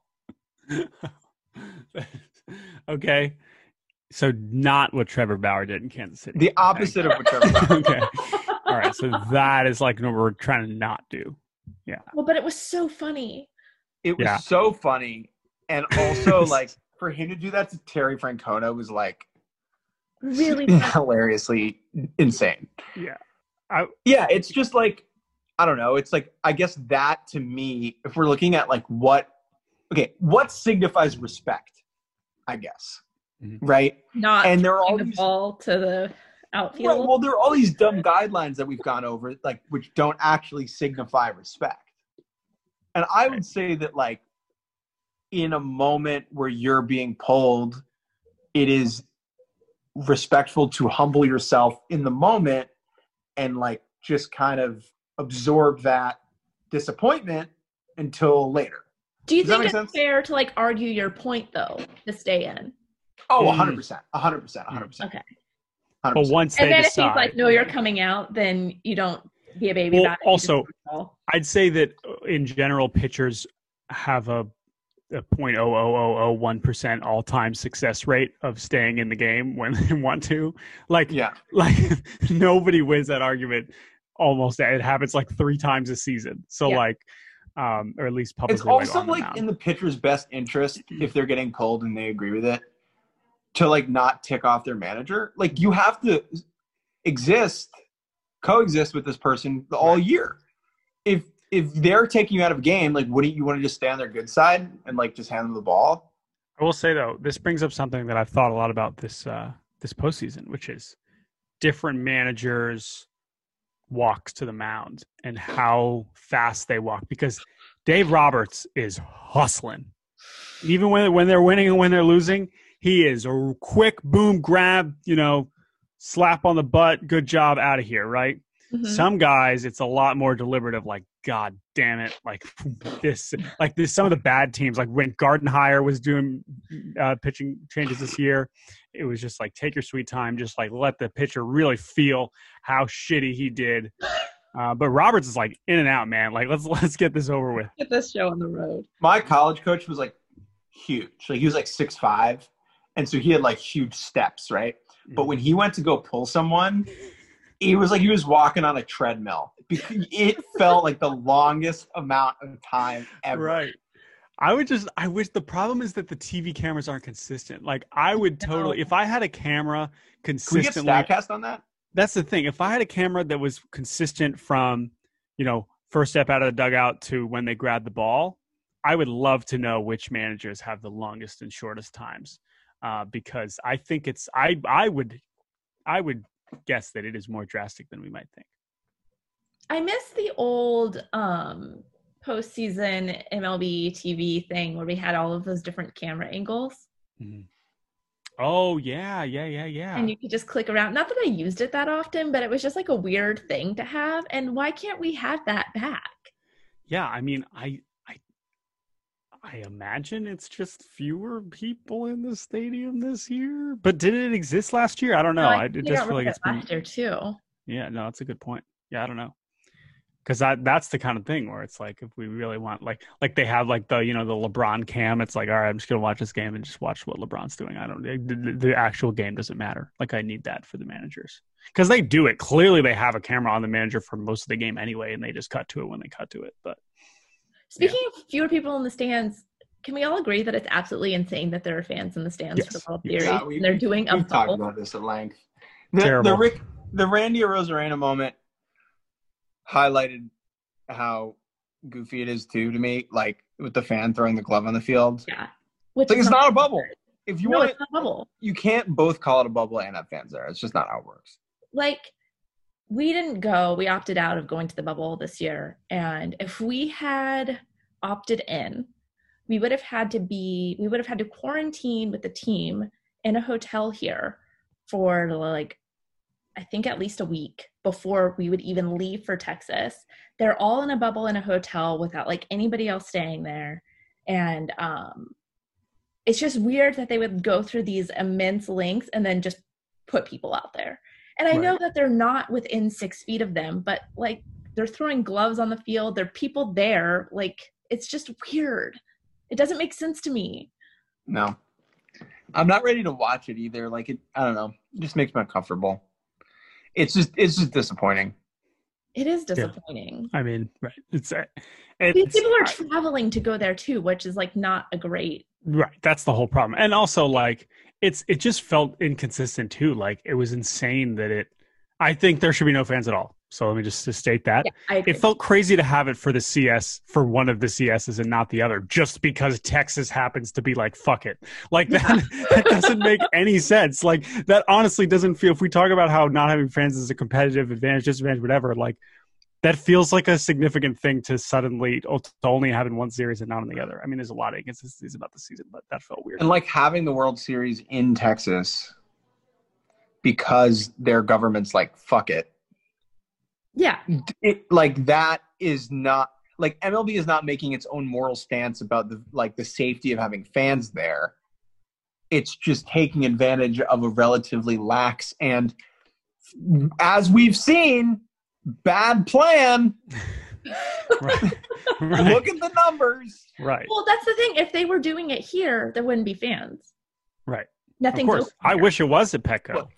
okay, so not what Trevor Bauer did in Kansas City. The opposite of whichever. okay, all right. So that is like what we're trying to not do. Yeah. Well, but it was so funny. It was Yeah. so funny, and also like for him to do that to Terry Francona was like Really hilariously insane. Yeah. Yeah, it's just like I don't know. It's like I guess that to me, if we're looking at like what okay, what signifies respect, I guess. Mhm. Right? not And there are all the these ball to the outfield. well, well, there are all these dumb guidelines that we've gone over, like which don't actually signify respect. And I would say that, like, in a moment where you're being pulled, it is respectful to humble yourself in the moment and like just kind of absorb that disappointment until later. Do you Does think it's sense? fair to like argue your point though to stay in? Oh, Mm. 100%. 100%. 100%. Okay. 100%. But once And they then if he's like, "No, you're coming out," then you don't be a baby Well, about it. you just also- throw the ball. I'd say that uh, in general, pitchers have a, a 0.00001% all time success rate of staying in the game when they want to. Like, yeah. like nobody wins that argument almost. It happens like three times a season. So, Yeah. like, um, or at least publicly. It's also on like mound. in the pitcher's best interest if they're getting pulled and they agree with it to like not tick off their manager. Like you have to exist, coexist with this person all year. If if they're taking you out of a game, like wouldn't you want to just stay on their good side and like just hand them the ball? I will say though, this brings up something that I've thought a lot about this uh, this postseason, which is different managers walks to the mound and how fast they walk. Because Dave Roberts is hustling, even when when they're winning and when they're losing, he is a quick boom grab, you know, slap on the butt, good job, out of here, right? Mhm. Some guys, it's a lot more deliberative. Like, God damn it! Like this, like this. Some of the bad teams, like when Gardenhire was doing uh, pitching changes this year, it was just like take your sweet time, just like let the pitcher really feel how shitty he did. Uh, but Roberts is like in and out, man. Like let's let's get this over with. Get this show on the road. My college coach was like huge. Like he was like six five. And so he had like huge steps, right? But when he went to go pull someone, it was like he was walking on a treadmill. Because It felt like the longest amount of time ever. Right. I would just I wish the problem is that the TV cameras aren't consistent. Like I would totally if I had a camera consistently. Can we get Statcast on that? that's the thing. If I had a camera that was consistent from, you know, first step out of the dugout to when they grab the ball, I would love to know which managers have the longest and shortest times. Uh, because I think it's I I would I would guess that it is more drastic than we might think. I miss the old um postseason MLB TV thing where we had all of those different camera angles mm-hmm. Oh yeah, yeah, yeah, yeah. and you could just click around. Not that I used it that often, but it was just like a weird thing to have. And why can't we have that back? Yeah, I mean, I, I, I imagine it's just fewer people in the stadium this year. But did it exist last year? I don't know. I, it think just feel like of it's it been. last year too. Yeah, no, that's a good point. Yeah, I don't know. Because that that's the kind of thing where it's like if we really want like like they have like the you know the LeBron cam. It's like all right, I'm just gonna watch this game and just watch what LeBron's doing. I don't the, the, the actual game doesn't matter. Like I need that for the managers because they do it. Clearly, they have a camera on the manager for most of the game anyway, and they just cut to it when they cut to it. But Speaking of fewer people in the stands, can we all agree that it's absolutely insane that there are fans in the stands for the World Yes. Series Yeah, we- and they're doing a We've talked about this at length. The, Terrible. the Rick, the Randy Arozarena moment highlighted how goofy it is too to me. Like with the fan throwing the glove on the field. Yeah, which It's like it's not a bubble. If you no, want, it's not a bubble. you can't both call it a bubble and have fans there. It's just not how it works. like we didn't go we opted out of going to the bubble this year and if we had opted in we would have had to be we would have had to quarantine with the team in a hotel here for like i think at least a week before we would even leave for texas they're all in a bubble in a hotel without like anybody else staying there and um it's just weird that they would go through these immense lengths and then just put people out there and I know that they're not within six feet of them, but like they're throwing gloves on the field, there are people there. Like it's just weird. It doesn't make sense to me. No, I'm not ready to watch it either. Like it, I don't know. It just makes me uncomfortable. It's just, it's just disappointing. It is disappointing. I mean, right? It's, uh, These it's people are I- traveling to go there too, which is like not a great. Right. That's the whole problem. And also like it's it just felt inconsistent too. Like it was insane that it I think there should be no fans at all. So let me just, just state that. Yeah, It felt crazy to have it for the CS for one of the CSs and not the other, just because Texas happens to be like, fuck it. Like that, that doesn't make any sense. Like that honestly doesn't feel if we talk about how not having fans is a competitive advantage, disadvantage, whatever, like that feels like a significant thing to suddenly oh, to only have in one series and not in the other. I mean, there's a lot of inconsistencies about the season, but that felt weird. And like having the World Series in Texas because their government's like, fuck it. Yeah, it like that is not like MLB is not making its own moral stance about the like the safety of having fans there. It's just taking advantage of a relatively lax and as we've seen, bad plan. right. right. Look at the numbers. right. well, that's the thing. If they were doing it here, there wouldn't be fans. Right. Of Nothing's course. I wish it was at Petco. Look,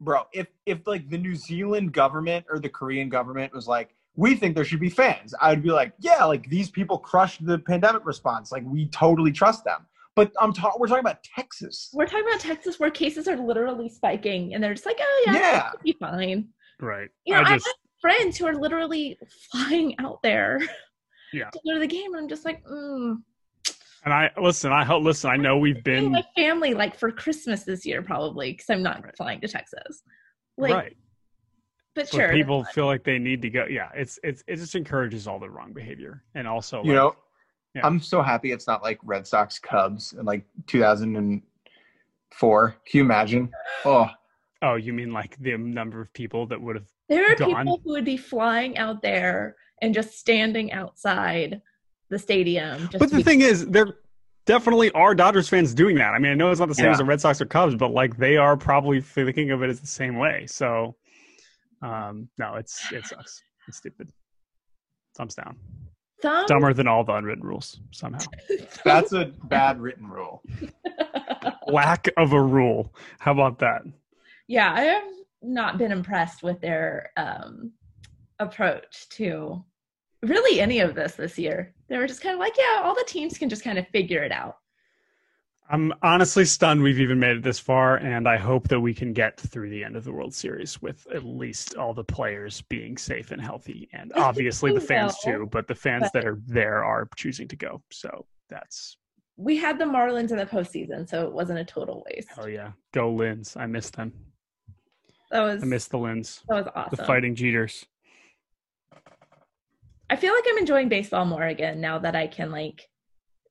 Bro, if if like the New Zealand government or the Korean government was like, we think there should be fans, I would be like, yeah, like these people crushed the pandemic response. Like we totally trust them. But I'm ta- we're talking about Texas. We're talking about Texas where cases are literally spiking, and they're just like, oh yeah, Yeah. be fine. right. You know, I I have friends who are literally flying out there Yeah. to go to the game, and I'm just like, mm. And I listen, I hope listen, I know we've been my family like for Christmas this year probably because I'm not Right. flying to Texas. Like, right. but But sure, people feel like they need to go. Yeah, it's it's it just encourages all the wrong behavior. And also You like, know, Yeah. I'm so happy it's not like Red Sox Cubs in like 2004. Can you imagine? Oh, oh, you mean like the number of people that would have there are gone. people who would be flying out there and just standing outside the stadium. Just But the be- thing is, there definitely are Dodgers fans doing that. I mean, I know it's not the same Yeah. as the Red Sox or Cubs, but like they are probably thinking of it as the same way. So, um, no, it's it sucks. It's stupid. Thumbs down. Some- Dumber than all the unwritten rules somehow. that's a bad written rule. Lack of a rule. How about that? yeah, I have not been impressed with their um, approach to really any of this this year. They were just kind of like, yeah, all the teams can just kind of figure it out. I'm honestly stunned we've even made it this far, and I hope that we can get through the end of the World Series with at least all the players being safe and healthy, and obviously the fans will, too. But the fans but- that are there are choosing to go, so that's We had the Marlins in the postseason, so it wasn't a total waste. hell yeah. Go Lins! I miss them. That was I miss the Lins, that was awesome. the fighting Jeters. I feel like I'm enjoying baseball more again now that I can like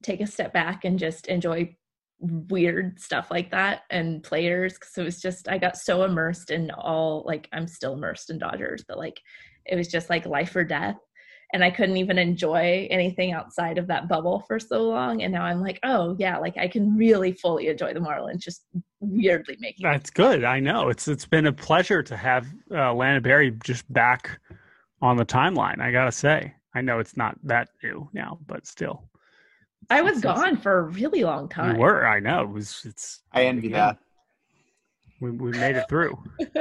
take a step back and just enjoy weird stuff like that and players because it was just I got so immersed in all like I'm still immersed in Dodgers, but like it was just like life or death. And I couldn't even enjoy anything outside of that bubble for so long. And now I'm like, oh yeah, like I can really fully enjoy the Marlins, just weirdly making That's good. I know it's it's been a pleasure to have uh, Lana Berry just back on the timeline. I gotta say, I know it's not that new now, but still, I was It's- it's- gone for a really long time. we were. I know it was. It's I envy Yeah. that. we we made it through.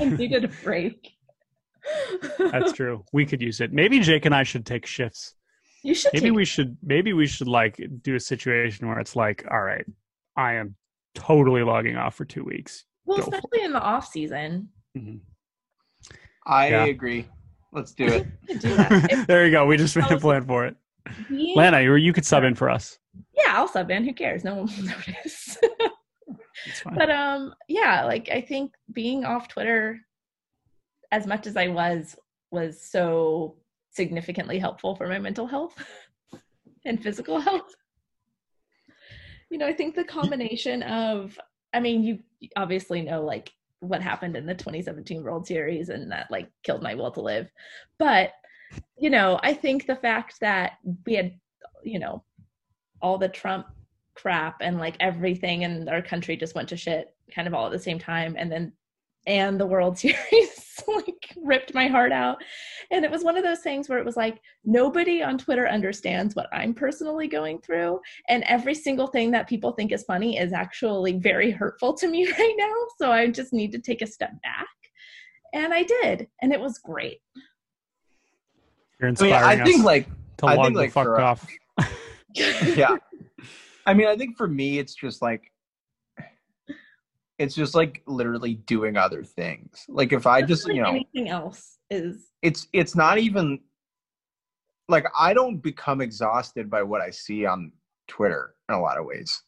I needed a break. That's true. We could use it. Maybe Jake and I should take shifts. You should Maybe take we should. Maybe we should like do a situation where it's like, all right, I am totally logging off for two weeks. well, go especially in the off season. Mhm. I Yeah. agree. Let's do it. do. If there you go. We just made a plan for it. we- Lana, you you could sub in for us. yeah, I'll sub in. Who cares? No one will notice. But um, yeah, like I think being off Twitter as much as I was was so significantly helpful for my mental health and physical health. You know, I think the combination of, I mean, you obviously know like what happened in the 2017 World Series and that like killed my will to live. But, you know, I think the fact that we had, you know, all the Trump crap and like everything in our country just went to shit kind of all at the same time. And then, and the World Series like ripped my heart out. And it was one of those things where it was like, nobody on Twitter understands what I'm personally going through. And every single thing that people think is funny is actually very hurtful to me right now. So I just need to take a step back. And I did. And it was great. You're I mean, inspiring I think like to I log think, the like, fuck for- off. yeah. I mean, I think for me, it's just like, it's just like literally doing other things. Like if I just, you know, anything else is it's it's not even like I don't become exhausted by what I see on Twitter in a lot of ways.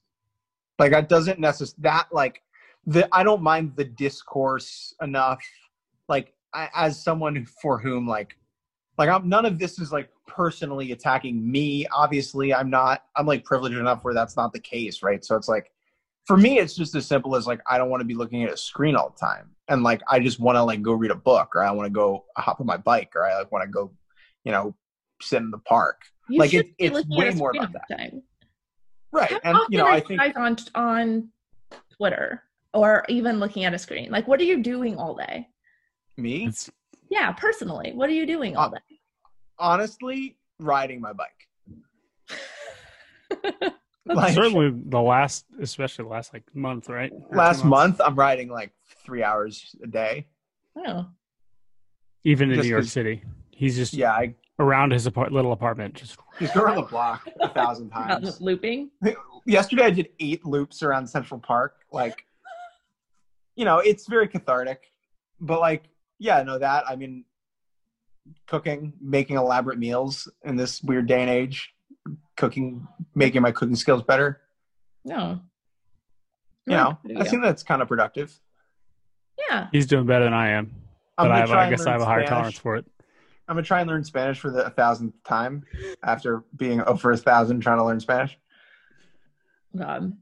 Like that doesn't necessarily that like the I don't mind the discourse enough. Like I, as someone for whom like like I'm none of this is like personally attacking me. Obviously, I'm not. I'm like privileged enough where that's not the case, right? So it's like for me, it's just as simple as like I don't want to be looking at a screen all the time, and like I just want to like go read a book, or I want to go hop on my bike, or I like want to go, you know, sit in the park. you Like, it- be it's way more screen about all the time. Right, How and often you know, I you think on on Twitter or even looking at a screen? Like, what are you doing all day? me It's Yeah, personally, what are you doing all Uh, day? honestly riding my bike. that's Like, certainly the last, especially the last like month, right? Or last month, I'm riding like three hours a day. Oh, even in just New York City, he's just Yeah, I around his apart- little apartment. Just just go around the block a thousand about times. looping. yesterday I did eight loops around Central Park. Like, you know, it's very cathartic. But like, yeah, no, that I mean, cooking, making elaborate meals in this weird day and age, cooking, making my cooking skills better. No. You know, There I think that's kind of productive. yeah. he's doing better than I am, I'm but I, have, I guess I have a higher Spanish. tolerance for it. I'm gonna try and learn Spanish for the thousandth time after being over a thousand trying to learn Spanish. God.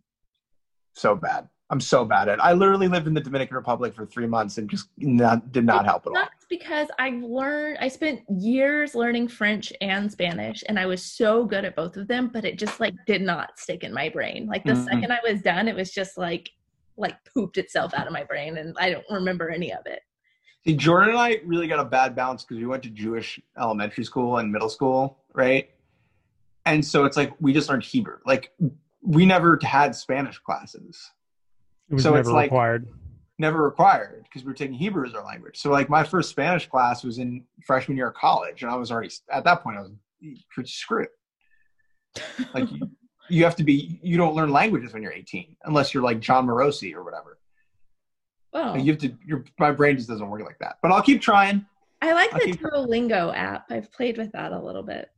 So bad. I'm so bad at it. I literally lived in the Dominican Republic for three months and just not, did not help at all. That's because I've learned, I spent years learning French and Spanish, and I was so good at both of them, but it just like did not stick in my brain. Like the Mhm. second I was done, it was just like, like pooped itself out of my brain, and I don't remember any of it. See, Jordan and I really got a bad balance because we went to Jewish elementary school and middle school, right? And so it's like we just learned Hebrew. Like we never had Spanish classes, It was So it's like- required. never required because we were taking Hebrew as our language. So like my first Spanish class was in freshman year of college, and I was already at that point I was pretty screwed. Like you, you have to be you don't learn languages when you're 18 unless you're like Jon Morosi or whatever. Oh, Like, you have to. Your my brain just doesn't work like that. But I'll keep trying. I like I the think- Duolingo app. I've played with that a little bit.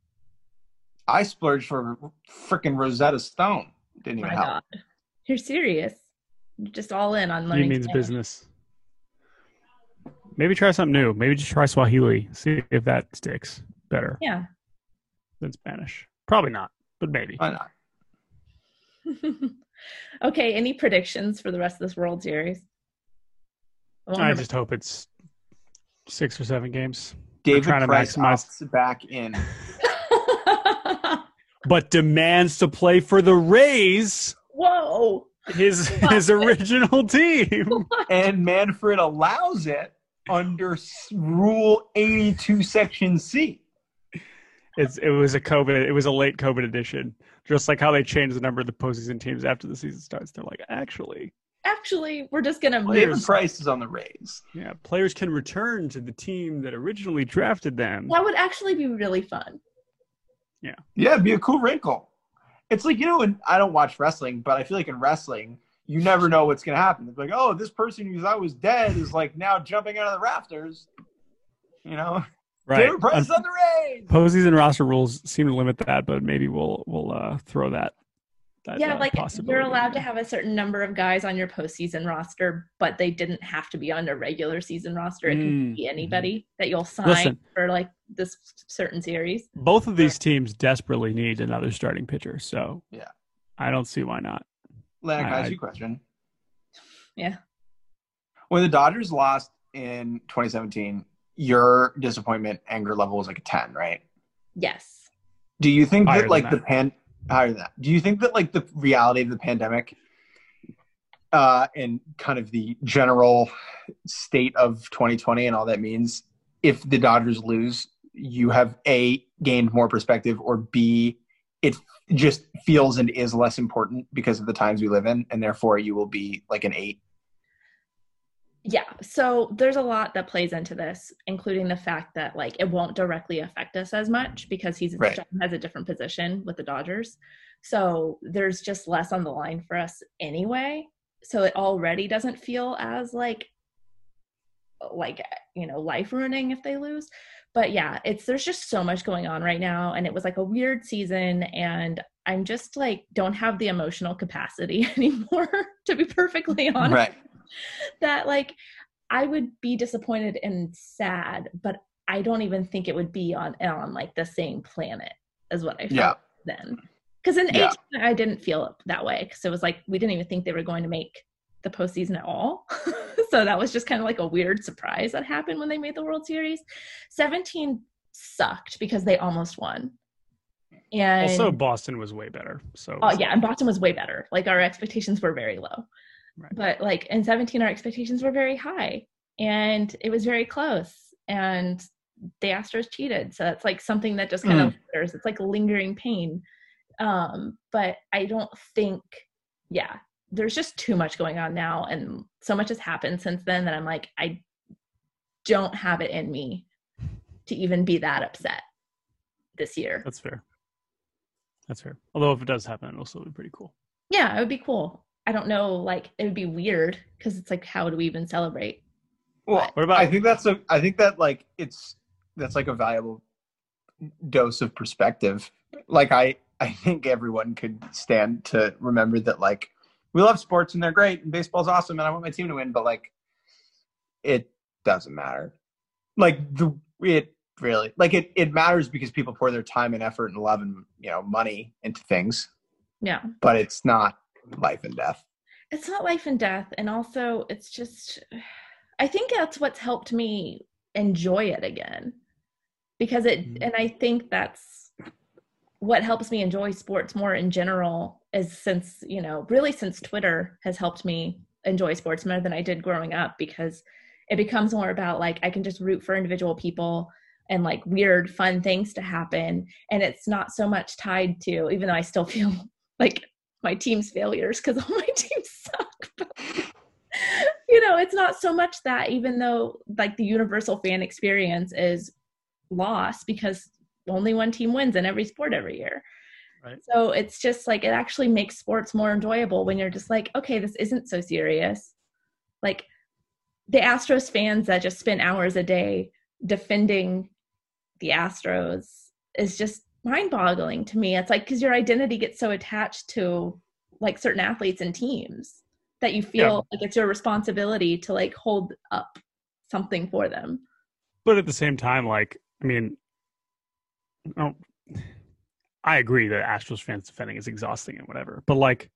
I splurged for freaking Rosetta Stone. Didn't even My help. God, you're serious? You're just all in on He means Spanish. business. Maybe try something new. Maybe just try Swahili. See if that sticks better Yeah. than Spanish. Probably not, but maybe. Why not? okay. Any predictions for the rest of this World Series? I I just hope it's six or seven games. David trying to Price maximize- opts back in. But demands to play for the Rays, Whoa! His his original team. and Manfred allows it under Rule 82, Section C. It's it was a COVID. It was a late COVID edition. Just like how they changed the number of the postseason teams after the season starts. They're like, actually, Actually, we're just gonna David move. Price is on the Rays. yeah, players can return to the team that originally drafted them. That would actually be really fun. Yeah, yeah, it'd be a cool wrinkle. It's like, you know, and I don't watch wrestling, but I feel like in wrestling, you never know what's going to happen. It's like, oh, this person who thought was dead is like now jumping out of the rafters. You know, Right. David Price on the Rays. Postseason roster rules seem to limit that, but maybe we'll we'll uh, throw that. That Yeah, uh, like you're allowed to have a certain number of guys on your postseason roster, but they didn't have to be on a regular season roster. It can Mm. be anybody that you'll sign Listen. for like this certain series. Both of these teams desperately need another starting pitcher, so Yeah. I don't see why not. Lennox, I I- ask you a question. Yeah. When the Dodgers lost in 2017, your disappointment anger level was like a 10, right? Yes. Do you think Higher that like that. the pan higher than that? Do you think that like the reality of the pandemic uh and kind of the general state of 2020 and all that means if the Dodgers lose, you have A gained more perspective or B it just feels and is less important because of the times we live in and therefore you will be like an 8. Yeah, so there's a lot that plays into this, including the fact that like it won't directly affect us as much because he's Right. has a different position with the Dodgers. So there's just less on the line for us anyway. So it already doesn't feel as like like you know life ruining if they lose. But yeah, it's there's just so much going on right now and it was like a weird season and I'm just like don't have the emotional capacity anymore to be perfectly honest Right. that like I would be disappointed and sad, but I don't even think it would be on on like the same planet as what I felt Yeah. then. Because in Yeah. H I didn't feel that way because it was like we didn't even think they were going to make the postseason at all. so that was just kind of like a weird surprise that happened when they made the World Series. Seventeen sucked because they almost won. And Also, Boston was way better. So Oh yeah, and Boston was way better. Like our expectations were very low. Right. But like in 17 our expectations were very high and it was very close and the Astros cheated. So that's like something that just kind of lingers. It's like lingering pain. Um but I don't think yeah, there's just too much going on now and so much has happened since then that I'm like I don't have it in me to even be that upset this year. that's fair. That's fair. Although if it does happen, it'll still be pretty cool. Yeah, it would be cool. I don't know, like it would be weird because it's like, how do we even celebrate? Well, What about- I think that's a. I think that like it's that's like a valuable dose of perspective. Like I, I think everyone could stand to remember that like we love sports and they're great and baseball's awesome and I want my team to win, but like it doesn't matter. Like the it really like it it matters because people pour their time and effort and love and you know money into things, Yeah, but it's not life and death. it's not life and death, and also it's just, I think that's what's helped me enjoy it again, because it, Mhm. and I think that's what helps me enjoy sports more in general. Is since you know, really since Twitter has helped me enjoy sports more than I did growing up, because it becomes more about like I can just root for individual people and like weird fun things to happen and it's not so much tied to even though i still feel like my team's failures because all my teams suck but, you know it's not so much that even though like the universal fan experience is lost because only one team wins in every sport every year Right. so it's just like it actually makes sports more enjoyable when you're just like okay this isn't so serious like the astros fans that just spend hours a day defending the Astros is just mind boggling to me. It's like because your identity gets so attached to like certain athletes and teams that you feel like it's your responsibility to like hold up something for them. But at the same time, like, I mean, oh, I agree that Astros fans defending is exhausting and whatever, but like,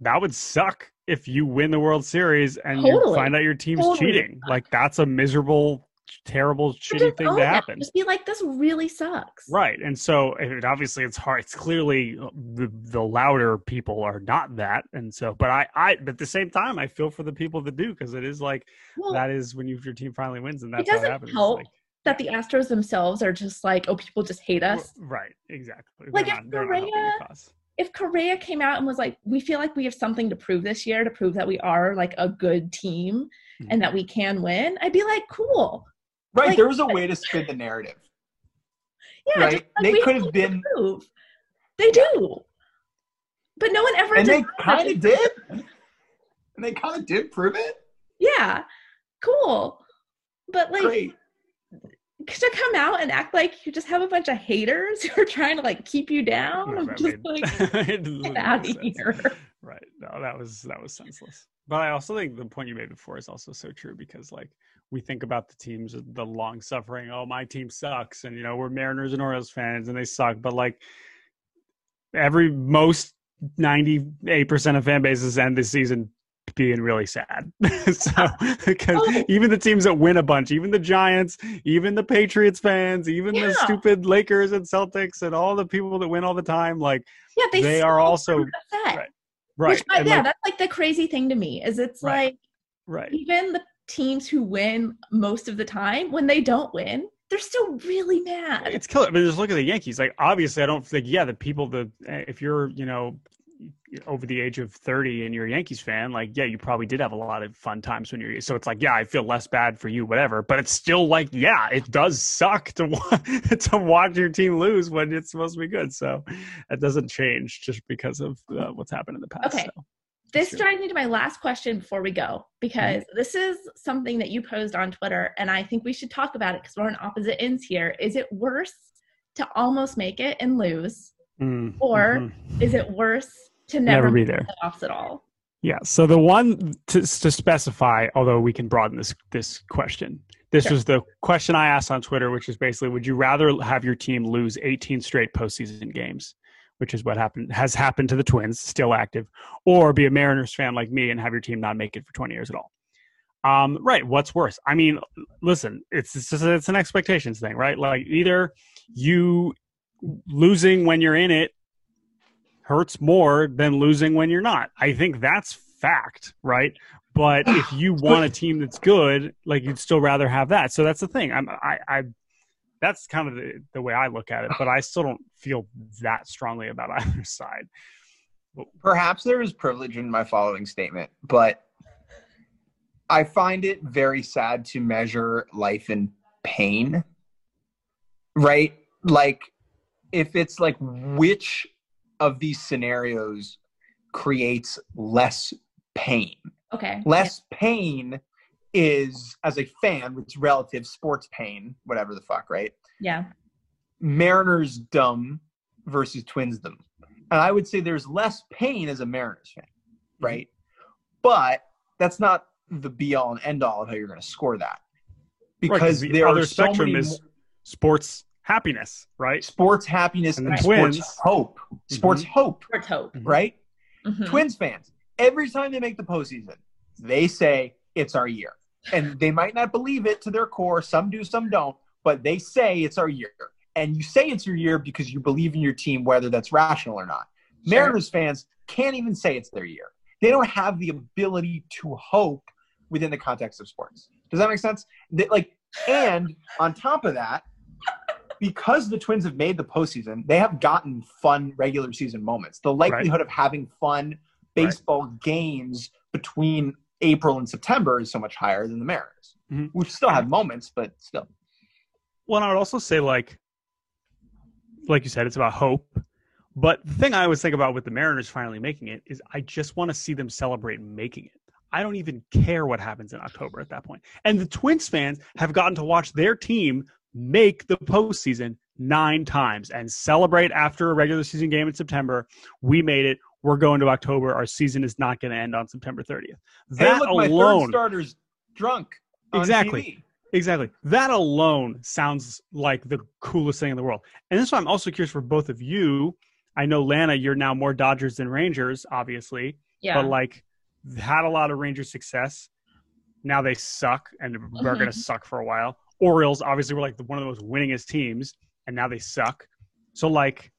that would suck if you win the World Series and you find out your team's Totally. cheating. Like, that's a miserable, terrible, shitty thing to it. happen. Just be like, this really sucks. Right. And so it, obviously it's hard. It's clearly uh, the, the louder people are not that. And so, but I, I, but at the same time, I feel for the people that do, because it is like, Well, that is when you, your team finally wins and that's how doesn't happens. Help like, that the Astros themselves are just like, oh, people just hate us. Right, exactly. Like, they're if not, they're not helping Correa- If Correa came out and was like, we feel like we have something to prove this year to prove that we are like a good team Mhm. and that we can win, I'd be like, cool. Right. Like- there was a way to spin the narrative. Yeah, Right. like They could have something been- prove. They do, but no one ever. And they denies kind of did. And they kind of did prove it. Yeah, cool. But like Great. to come out and act like you just have a bunch of haters who are trying to like keep you down, I'm just made- like, get out of sense. here. Right. No, that was that was senseless. But I also think the point you made before is also so true because like we think about the teams uh, the long suffering, oh my team sucks and you know, we're Mariners and Orioles fans and they suck, but like every most 98% of fan bases end this season being really sad. so because Oh. even the teams that win a bunch, even the Giants, even the Patriots fans, even the stupid Lakers and Celtics and all the people that win all the time, like Yeah, they, They are also- upset. right, right. Which, yeah, like, that's like the crazy thing to me is it's Right. like right. even the teams who win most of the time, when they don't win, they're still really mad. It's killer. But just look at the Yankees. Like, obviously, I don't think. Yeah, the people that eh, if you're, you know, over the age of 30 and you're a Yankees fan, like, yeah, you probably did have a lot of fun times when you're, so it's like, yeah, I feel less bad for you, whatever. But it's still like, yeah, it does suck to, to watch your team lose when it's supposed to be good. So that doesn't change just because of uh, what's happened in the past. Okay. So, this Sure. drives me to my last question before we go because Mm-hmm. this is something that you posed on Twitter, and I think we should talk about it because we're on opposite ends here. Is it worse to almost make it and lose, mm, Or- mhm. is it worse to never never, be there. playoffs at all? Yeah. So the one to, to specify, although we can broaden this this question. This Sure. was the question I asked on Twitter, which is basically, would you rather have your team lose 18 straight postseason games, which is what happened has happened to the Twins, still active, or be a Mariners fan like me and have your team not make it for 20 years at all? Um, right. What's worse? I mean, listen, it's it's, just, it's an expectations thing, right? Like either you losing when you're in it hurts more than losing when you're not. I think that's fact, right? But if you want a team that's good, like you'd still rather have that. So that's the thing. I'm, I, I, that's kind of the, the way I look at it. But I still don't feel that strongly about either side. Perhaps there is privilege in my following statement, but I find it very sad to measure life in pain. Right? Like, if it's like which of these scenarios creates less pain? Okay. Less pain is, as a fan, it's relative sports pain, whatever the fuck, right? Yeah. Mariners dumb versus Twins dumb. And I would say there's less pain as a Mariners fan, mm-hmm. right? But that's not the be all and end all of how you're going to score that. Right, 'cause Because the there other are so spectrum many is sports happiness, right? sports happiness And and, the sports Twins- hope. Mm-hmm. Sports hope, Sports hope. Mm-hmm. right? Mhm. Twins fans, every time they make the postseason, they say it's our year. And they might not believe it to their core. Some do, some don't, but they say it's our year. And you say it's your year because you believe in your team, whether that's rational or not. Sure. Mariners fans can't even say it's their year. They don't have the ability to hope within the context of sports. Does that make sense? They, like, and on top of that, because the Twins have made the postseason, they have gotten fun regular season moments. The likelihood of having fun baseball games between April and September is so much higher than the Mariners. Mhm. We still have moments, but still. Well, and I would also say like, like you said, it's about hope. But the thing I always think about with the Mariners finally making it is I just want to see them celebrate making it. I don't even care what happens in October at that point. And the Twins fans have gotten to watch their team make the postseason nine times and celebrate after a regular season game in September. We made it. We're going to October. Our season is not going to end on September 30th. That hey, look, my alone, third starter's drunk. on Exactly. TV. Exactly. That alone sounds like the coolest thing in the world. And this is why I'm also curious for both of you. I know Lana, you're now more Dodgers than Rangers, obviously, Yeah. but like had a lot of Rangers success. Now they suck and are Mm-hmm. going to suck for a while. Orioles obviously were like one of the most winningest teams, and now they suck. So like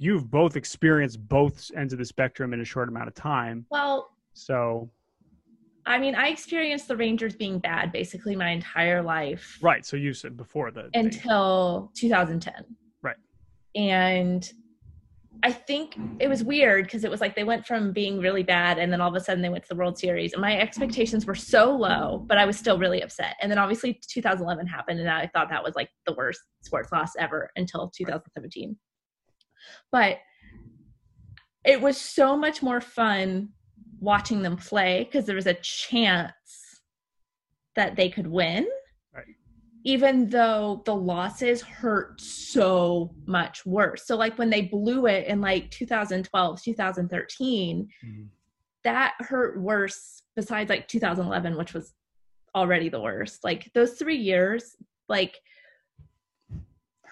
you've both experienced both ends of the spectrum in a short amount of time. well, So I mean, I experienced the Rangers being bad basically my entire life. right. So you said before the thing. until 2010. Right. And I think it was weird because it was like they went from being really bad and then all of a sudden they went to the World Series and my expectations were so low, but I was still really upset. And then obviously 2011 happened and I thought that was like the worst sports loss ever until 2017. But it was so much more fun watching them play because there was a chance that they could win even though the losses hurt so much worse. So like when they blew it in like 2012, 2013, Mhm. that hurt worse besides like 2011 which was already the worst. Like those 3 years like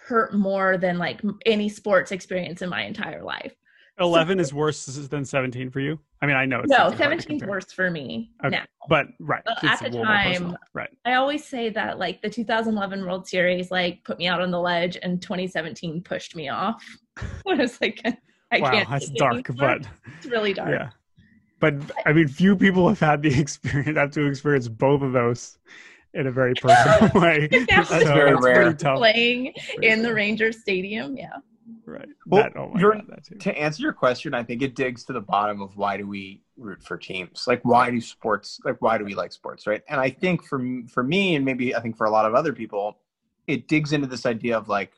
hurt more than like any sports experience in my entire life. 11 is worse than 17 for you? I mean, I know it's no, hard 17 is worse for me Okay. now. But right, it's at the time- right? I always say that like the 2011 World Series like put me out on the ledge and 2017 pushed me off. I was like I wow, can't that's dark, anymore. but it's really dark. yeah. But I mean, few people have had the experience have to experience both of those in a very personal way. That's so very rare. Playing Pretty in the tough. Rangers Stadium, yeah. Right. Well, That- oh my Jordan, God, that too. to answer your question, I think it digs to the bottom of why do we root for teams? Like, why do sports? Like, why do we like sports? Right? And I think for for me, and maybe I think for a lot of other people, it digs into this idea of like,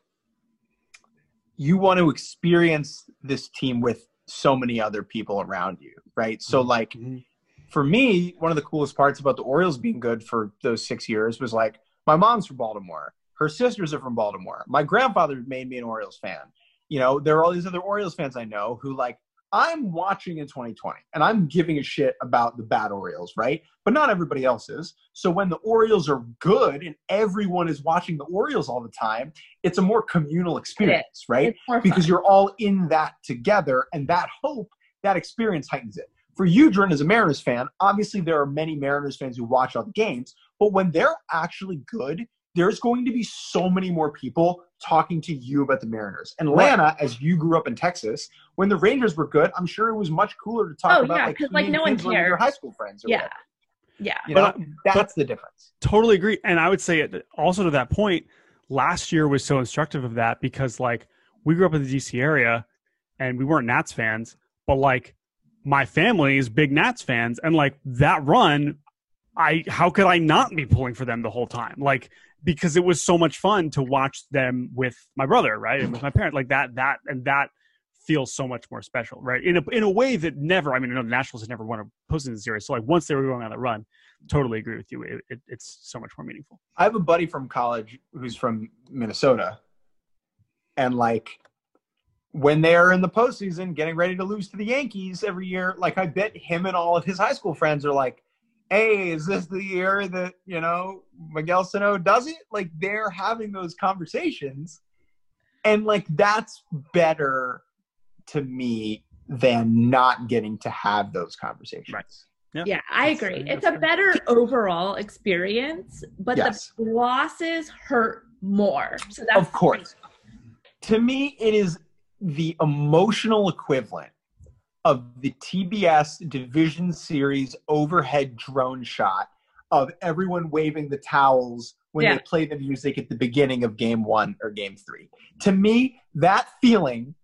you want to experience this team with so many other people around you, right? So, like, Mhm. For me, one of the coolest parts about the Orioles being good for those six years was like my mom's from Baltimore, her sisters are from Baltimore, my grandfather made me an Orioles fan. You know, there are all these other Orioles fans I know who like I'm watching in 2020 and I'm giving a shit about the bad Orioles, right? But not everybody else is. So when the Orioles are good and everyone is watching the Orioles all the time, it's a more communal experience, right? Because you're all in that together and that hope that experience heightens it for you jordan as a mariners fan obviously there are many mariners fans who watch all the games but when they're actually good there's going to be so many more people talking to you about the mariners. And lana as you grew up in texas when the rangers were good i'm sure it was much cooler to talk Oh, about yeah, like 'cause, he like, no one Kinsler were your high school friends or yeah, whatever. yeah. you But know that's the difference. Totally agree. And i would say it also to that point last year was so instructive of that because like we grew up in the dc area and we weren't nats fans but like my family is big nats fans and like that run i how could i not be pulling for them the whole time like because it was so much fun to watch them with my brother right and with my parent like that that and that feels so much more special right in a, in a way that never i mean i know the nationals had never won a postseason series so like once they were going on the run totally agree with you. It, it, it's so much more meaningful. I have a buddy from college who's from Minnesota, and like when they're in the postseason, getting ready to lose to the Yankees every year, like I bet him and all of his high school friends are like, "Hey, is this the year that you know Miguel Sano does it?" Like they're having those conversations, and like that's better to me than not getting to have those conversations. Right. Yeah, I That's- agree. that's It's a fair. better overall experience, but Yes. the losses hurt more. So that's of course. To me, it is the emotional equivalent of the TBS Division Series overhead drone shot of everyone waving the towels when Yeah. they play the music at the beginning of game one or game three. To me, that feeling,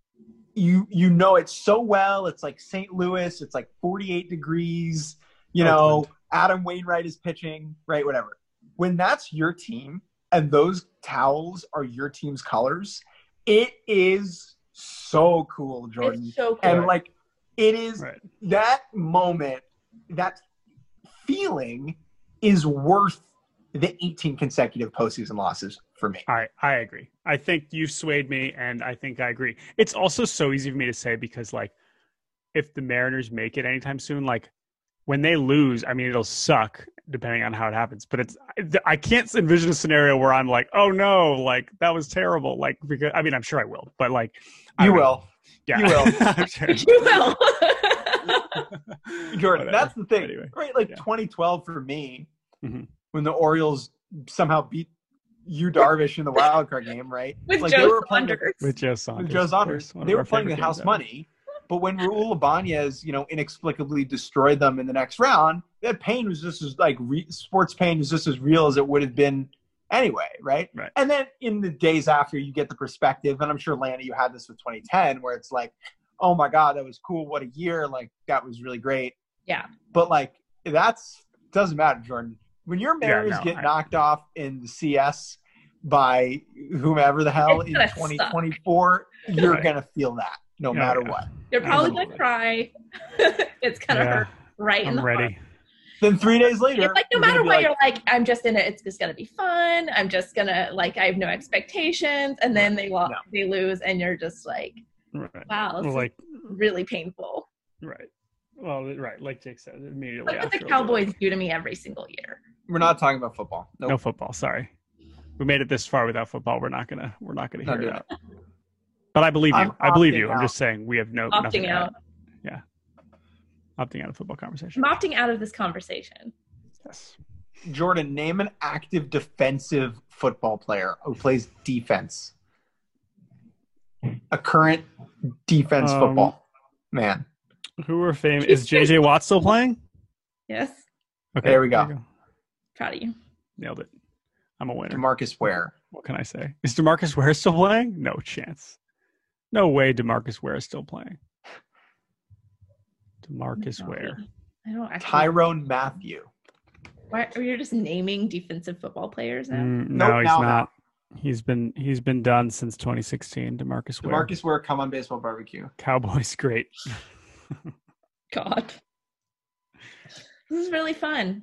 you you know it so well. It's like St. Louis, it's like 48 degrees, you know, Oakland. Adam Wainwright is pitching, right? Whatever. When that's your team and those towels are your team's colors, it is so cool, Jordan. It's so cool. And like it is Right. that moment, that feeling is worth the 18 consecutive postseason losses for me. I I agree. I think you've swayed me, and I think I agree. It's also so easy for me to say because like, if the Mariners make it anytime soon, like when they lose, I mean it'll suck depending on how it happens. But it's I can't envision a scenario where I'm like, oh no, like that was terrible. Like because I mean I'm sure I will, but like I You don't know. will. yeah, you will. I'm sure. you will. Jordan, Whatever. that's the thing. Anyway. Right? Like Yeah. 2012 for me, Mhm. when the Orioles somehow beat you Darvish in the wild card game, right? With like they Joe were playing Saunders. with Joe Saunders. with Joe Saunders. course, one of They were playing favorite with house games ever. money. But when Raul Ibanez, you know, inexplicably destroyed them in the next round, that pain was just as like re- sports pain was just as real as it would have been anyway, right? Right. And then in the days after, you get the perspective, and I'm sure Lana, you had this with 2010, where it's like, oh my god, that was cool. What a year! Like that was really great. Yeah. But like that's doesn't matter, Jordan. When your Yeah, Mariners no, get I- knocked off in the CS by whomever the hell in gonna suck. 2024, you're Right. gonna feel that no Yeah, matter yeah. what. You're probably gonna Absolutely. cry. it's gonna Yeah, hurt right in I'm the ready. heart. Then three days later, It's like no matter what, like, you're like, I'm just in it. It's just gonna be fun. I'm just gonna like, I have no expectations, and then they lo- No. they lose, and you're just like, Right. wow, this Well, is like really painful. right. Well, right. Like Jake said, immediately. Look what after the it'll like, Cowboys do to me every single year. we're not talking about football. Nope. No football. Sorry, we made it this far without football. We're not gonna. We're not gonna Not hear it out. But I believe you. I'm I believe opting you. I'm just saying we have no nothing Opting to out. Yeah, Opting out of football conversation. I'm opting out of this conversation. Yes. Jordan, name an active defensive football player who plays defense. A current defense Um, football man. Who are famous? Is JJ Watt still playing? Yes, Okay, There we go. proud of you. Nailed it. I'm a winner. Demarcus Ware. What can I say? Is Demarcus Ware still playing? No chance. No way Demarcus Ware is still playing. Demarcus No, Ware. I don't actually. Tyrann Mathieu. Why are you just naming defensive football players now? Mm, Nope, no, he's now, not. He's been he's been done since 2016. Demarcus Ware. Demarcus Ware, come on baseball barbecue. Cowboys great. God. This is really fun.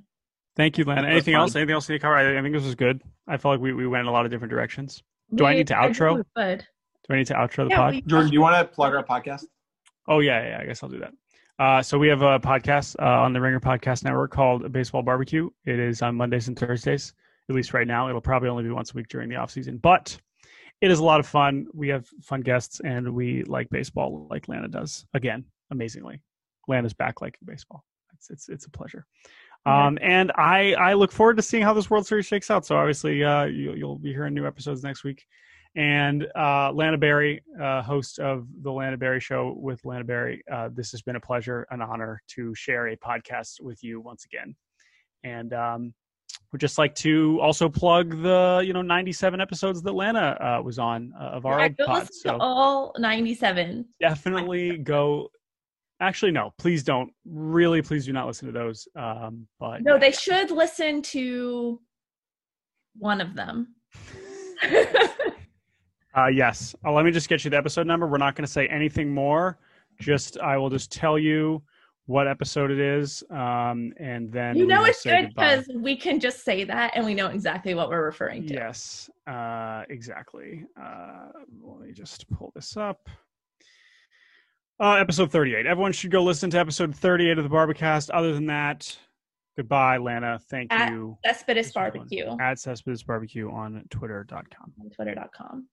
Thank you, Lana. Anything else? Anything else to cover? I, I think this was good. I felt like we, we went in a lot of different directions. Do I need to think outro? we would. Do I need to outro the Yeah, pod? Jordan, do you want to plug our podcast? Oh yeah, yeah. I guess I'll do that. Uh, so we have a podcast uh, on the Ringer Podcast Network called Baseball Barbecue. It is on Mondays and Thursdays, at least right now. It'll probably only be once a week during the off season, but it is a lot of fun. We have fun guests, and we like baseball like Lana does. Again, amazingly, Lana's back liking baseball. It's it's it's a pleasure. Um, and I I look forward to seeing how this World Series shakes out. So obviously, uh, you, you'll be hearing new episodes next week. And uh, Lana Berry, uh, host of the Lana Berry Show with Lana Berry, uh, this has been a pleasure, an honor to share a podcast with you once again. And um, we'd just like to also plug the you know 97 episodes that Lana uh, was on uh, of our Yeah, go pod. listen So to all 97. definitely go. Actually, no, please don't. Really, please do not listen to those. Um, but No, they should listen to one of them. Uh, yes. Uh, let me just get you the episode number. We're not going to say anything more. Just I will just tell you what episode it is, um, and then you know it's good because we can just say that and we know exactly what we're referring to. Yes, uh, exactly. Uh, let me just pull this up. Uh, episode 38. Everyone should go listen to episode 38 of the Barbecast. Other than that, goodbye, Lana. Thank At- you. Cespedes. Barbecue At Cespedes Barbecue on twitter.com. on twitter.com.